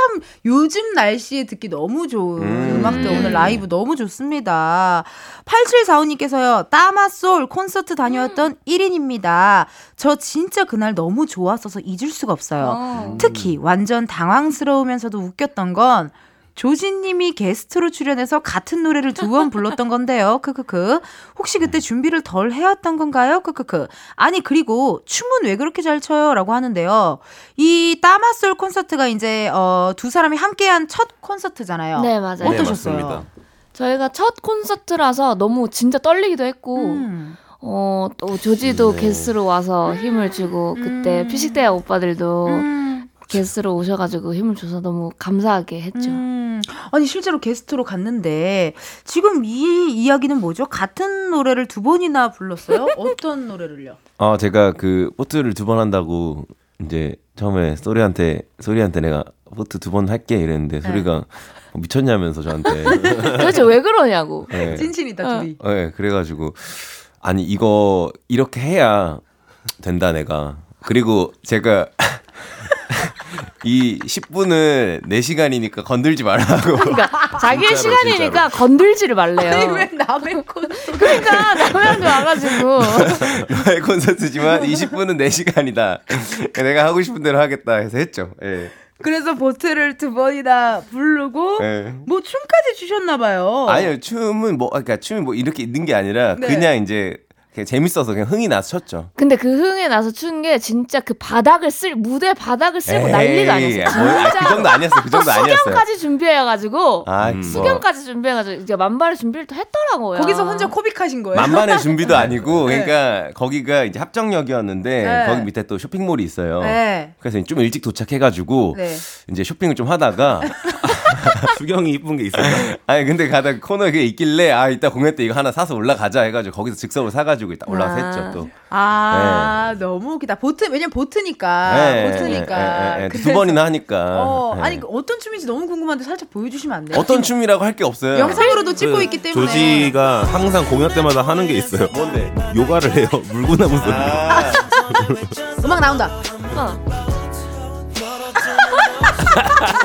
요즘 날씨에 듣기 너무 좋은 음. 음. 악들 오늘 라이브 너무 좋습니다. 8745님께서요. 따마솔 콘서트 다녀왔던 1인입니다. 저 진짜 그날 너무 좋았어서 잊을 수가 없어요. 어. 특히 완전 당황스러우면서도 웃겼던 건 조진님이 게스트로 출연해서 같은 노래를 두 번 불렀던 건데요. 크크크. 혹시 그때 준비를 덜 해왔던 건가요? 크크크. 아니 그리고 춤은 왜 그렇게 잘 춰요?라고 하는데요. 이 따마솔 콘서트가 이제 어, 두 사람이 함께한 첫 콘서트잖아요. 네, 맞아요. 네, 어떠셨어요? 맞습니다. 저희가 첫 콘서트라서 너무 진짜 떨리기도 했고 음. 어, 또 조지도 네. 게스트로 와서 힘을 주고 그때 음. 피식대학 오빠들도 음. 게스트로 오셔가지고 힘을 줘서 너무 감사하게 했죠. 음, 아니 실제로 게스트로 갔는데 지금 이 이야기는 뭐죠? 같은 노래를 두 번이나 불렀어요? 어떤 노래를요? 어 제가 그 보트를 두 번 한다고 이제 처음에 소리한테 소리한테 내가 보트 두 번 할게 이랬는데 네. 소리가 뭐 미쳤냐면서 저한테 도대체 왜 그러냐고. 네. 찐친이다 어. 둘이. 네, 그래가지고 아니 이거 이렇게 해야 된다 내가 그리고 제가 이 10분을 4시간이니까 건들지 말라고 그러니까 자기의 진짜로, 시간이니까 건들지를 말래요. 아니 왜 남의 콘 그러니까 남한테 와가지고 나의 콘서트지만 20분은 4시간이다 내가 하고 싶은 대로 하겠다 해서 했죠 예. 그래서 보트를 두 번이나 부르고 예. 뭐 춤까지 추셨나 봐요. 아니요 춤은 뭐 그러니까 춤이 뭐 이렇게 있는 게 아니라 네. 그냥 이제 그냥 재밌어서 그냥 흥이 나서 췄죠 근데 그 흥에 나서 춘게 진짜 그 바닥을 쓸 무대 바닥을 쓸고 에이, 난리가 아니었어요. 뭐, 아, 그 정도 아니었어 그 정도 아니었어요 수경까지 준비해가지고 아, 뭐. 수경까지 준비해가지고 이제 만발의 준비를 또 했더라고요. 거기서 혼자 코빅하신 거예요? 만반의 준비도 아니고 네. 그러니까 거기가 이제 합정역이었는데 네. 거기 밑에 또 쇼핑몰이 있어요. 네. 그래서 좀 일찍 도착해가지고 네. 이제 쇼핑을 좀 하다가 수경이 이쁜 게 있어요. 아니 근데 가다 코너에 그게 있길래 아 이따 공연 때 이거 하나 사서 올라가자 해가지고 거기서 즉석으로 사가지고 이따 올라가서 아. 했죠 또. 아 너무 웃기다. 보트 왜냐면 보트니까 네, 보트니까. 예, 예, 예. 두 그래서- 번이나 하니까. 어 예. 아니 그 어떤 춤인지 너무 궁금한데 살짝 보여주시면 안 돼요? 어떤 춤이라고 할 게 없어요. 영상으로도 찍고 그 있기 때문에. 조지가 항상 공연 때마다 하는 게 있어요. 뭔데? 요가를 해요. 물구나무 소리. 아, 음악 나온다. 어.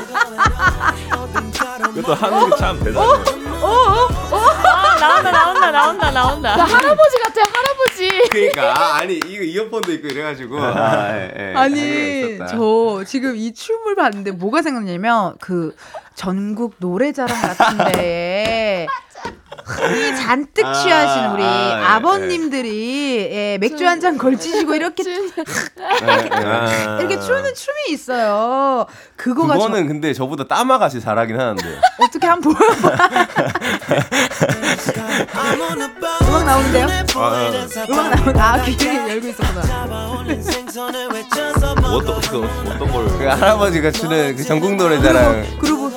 그것도 하는 게 참 대단해요. 아, 나온다 나온다 나온다 나온다. 나 할아버지 같아 할아버지. 그러니까 아, 아니 이거 이어폰도 있고 이래가지고. 아, 예, 예. 아니 있었다. 저 지금 이 춤을 봤는데 뭐가 생각나냐면 그 전국 노래자랑 같은데 흥이 잔뜩 아, 취하신 우리 아, 예, 아, 버님들이 예, 맥주 한 잔 걸치시고 이렇게 예, 예. 이렇게 추는 춤이 있어요. 그거가 그거는 근데 저보다 따마같이 잘하긴 하는데. 저, 어떻게 한 번 보여봐. 음악 나오는데요? 음악 나온다. 아 귀를 열고 있었구나. 뭐 어떤 그 어떤 걸? 그 할아버지가 추는 그 전국 노래자랑 그리고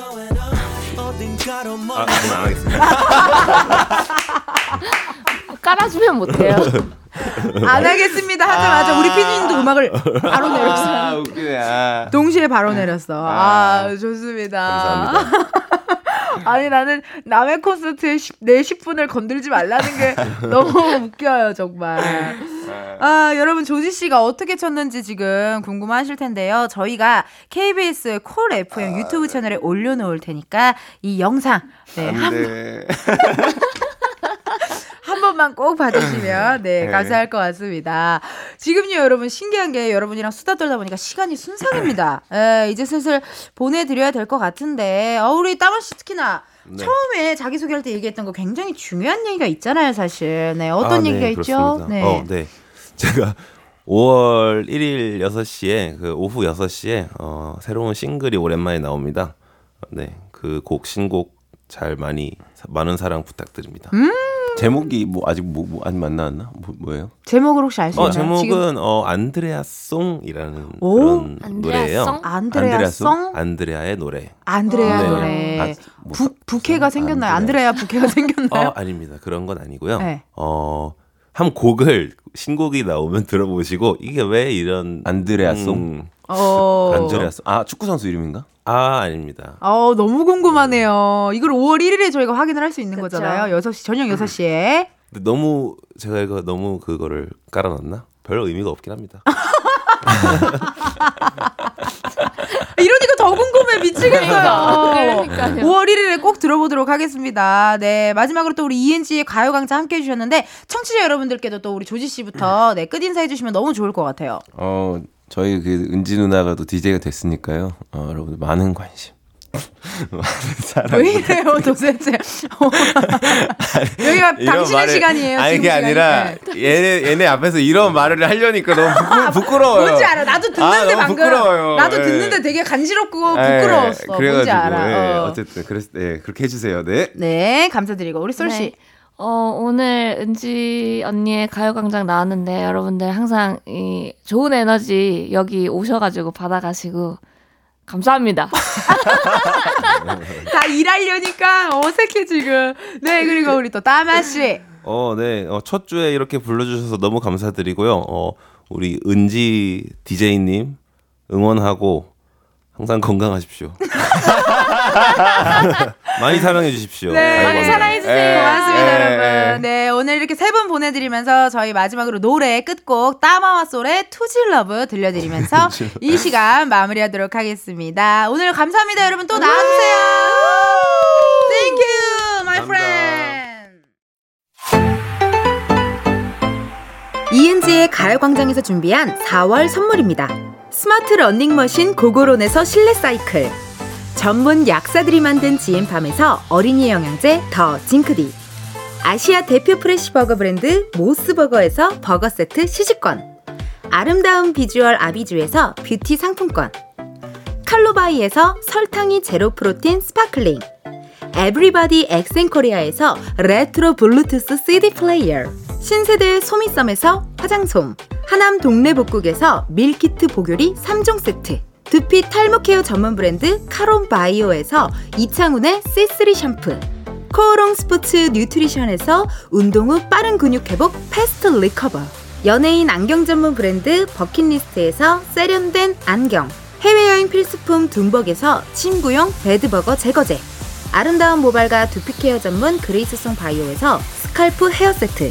아, 그건 안 하겠습니다. 깔아주면 못해요. 안 하겠습니다 하자마자 우리 피디님도 음악을 바로 내렸어요. 아 웃기네. 아. 동시에 바로 내렸어. 아, 아, 좋습니다. 아니 나는 남의 콘서트에 10, 내 10분을 건들지 말라는 게 너무 웃겨요 정말. 아 여러분 조지 씨가 어떻게 쳤는지 지금 궁금하실 텐데요. 저희가 KBS 콜 FM 유튜브 채널에 올려놓을 테니까 이 영상 네, 한, 안돼. 한 번만 꼭 봐주시면 네 네. 감사할 것 같습니다. 지금요 여러분 신기한 게 여러분이랑 수다 떨다 보니까 시간이 순삭입니다. 에, 이제 슬슬 보내드려야 될 것 같은데 어, 우리 따마 씨 특히나 네. 처음에 자기 소개할 때 얘기했던 거 굉장히 중요한 얘기가 있잖아요 사실. 네 어떤 아, 네, 얘기가 있죠? 그렇습니다. 네. 어, 네. 제가 5월 1일 6시에 그 오후 6시에 어, 새로운 싱글이 오랜만에 나옵니다. 네. 그 곡 신곡 잘 많이 사- 많은 사랑 부탁드립니다. 음? 제목이 뭐 아직 뭐, 뭐 아직 안 나왔나? 뭐, 뭐예요? 제목을 혹시 알수 어, 있나요? 지금 제목은 어 안드레아 송이라는 오? 그런 안드레아송? 노래예요. 안드레아 송? 안드레아의 노래. 안드레아 네. 노래. 아, 뭐 부, 부캐가 사- 생겼나요? 안드레아. 안드레아 부캐가 생겼나요? 어, 아닙니다. 그런 건 아니고요. 네. 어, 한 곡을 신곡이 나오면 들어보시고 이게 왜 이런 안드레아 송? 음, 어. 안드레아송. 아 축구 선수 이름인가? 아 아닙니다. 어, 너무 궁금하네요. 이걸 5월 1일에 저희가 확인을 할 수 있는 그쵸. 거잖아요. 6시, 저녁 6시에. 근데 너무 제가 이거 너무 그거를 깔아놨나? 별 의미가 없긴 합니다. 이러니까 더 궁금해 미치겠어요. 그러니까요. 5월 1일에 꼭 들어보도록 하겠습니다. 네 마지막으로 또 우리 ENG의 가요광장 함께 해주셨는데 청취자 여러분들께도 또 우리 조지 씨부터 네, 끝 인사 해 주시면 너무 좋을 것 같아요. 어 저희 그 은지 누나가 또 DJ가 됐으니까요. 어, 여러분들 많은 관심. 많은 사랑. 왜 이래요 도대체? 어. 여기가 당신의 말을- 시간이에요. 아니 그게. 아니라 네. 얘네 얘네 앞에서 이런 말을 하려니까 너무 부끄, 부끄 러워요. 뭔지 알아. 나도 듣는데 아, 방금. 부끄러워요. 나도 예. 듣는데 되게 간지럽고 예, 부끄러웠어. 뭔지 그래가지고, 알아. 예, 어. 어쨌든 그랬 네, 그렇게 해주세요. 네. 네 감사드리고 우리 솔 씨. 네. 어, 오늘 은지 언니의 가요광장 나왔는데 여러분들 항상 이 좋은 에너지 여기 오셔가지고 받아가시고 감사합니다. 다 일하려니까 어색해 지금. 네 그리고 우리 또 따마 씨. 어, 네. 어, 첫 주에 이렇게 불러주셔서 너무 감사드리고요. 어, 우리 은지 DJ님 응원하고 항상 건강하십시오. 많이 사랑해 주십시오. 네. 많이 사랑해 주세요. 예, 고맙습니다, 예, 여러분. 네, 오늘 이렇게 세 분 보내드리면서 저희 마지막으로 노래 끝곡 따마와 솔의 투질러브 들려드리면서 이 시간 마무리하도록 하겠습니다. 오늘 감사합니다, 여러분. 또 나와주세요. Thank you, my friend. 이은지의 가요광장에서 준비한 4월 선물입니다. 스마트 러닝머신 고고론에서 실내 사이클. 전문 약사들이 만든 지엠팜에서 어린이 영양제 더 징크디. 아시아 대표 fresh버거 브랜드 모스버거에서 버거 세트 시식권. 아름다운 비주얼 아비주에서 뷰티 상품권. 칼로바이에서 설탕이 제로 protein sparkling. 에브리바디 엑센코리아에서 레트로 블루투스 CD 플레이어. 신세대 소미썸에서 화장솜. 하남 동래복국에서 밀키트 복요리 3종 세트 두피 탈모 케어 전문 브랜드 카론 바이오에서 이창훈의 C3 샴푸 코오롱 스포츠 뉴트리션에서 운동 후 빠른 근육 회복 Fast Recover 연예인 안경 전문 브랜드 버킷리스트에서 세련된 안경 해외여행 필수품 둠벅에서 침구용 bed bug 제거제 아름다운 모발과 두피 케어 전문 그레이스송 바이오에서 scalp hair 세트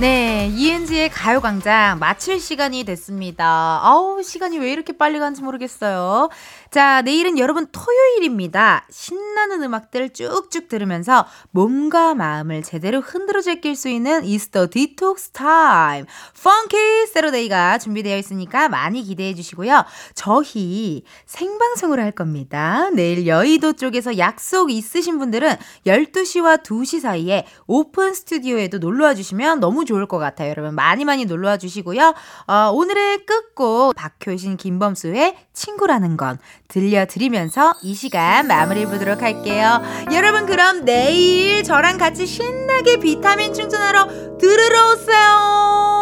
네, 이은지의 가요광장 마칠 시간이 됐습니다. 아우, 시간이 왜 이렇게 빨리 가는지 모르겠어요. 자, 내일은 여러분 토요일입니다. 신나는 음악들 쭉쭉 들으면서 몸과 마음을 제대로 흔들어 제낄 수 있는 이스터 디톡스 타임. Funky Saturday가 준비되어 있으니까 많이 기대해 주시고요. 저희 생방송을 할 겁니다. 내일 여의도 쪽에서 약속 있으신 분들은 12시와 2시 사이에 오픈 스튜디오에도 놀러 와 주시면 너무 좋을 것 같아요. 여러분 많이 많이 놀러 와 주시고요. 어, 오늘의 끝곡 박효신 김범수의 친구라는 건 들려드리면서 이 시간 마무리해 보도록 할게요. 여러분 그럼 내일 저랑 같이 신나게 비타민 충전하러 들으러 오세요.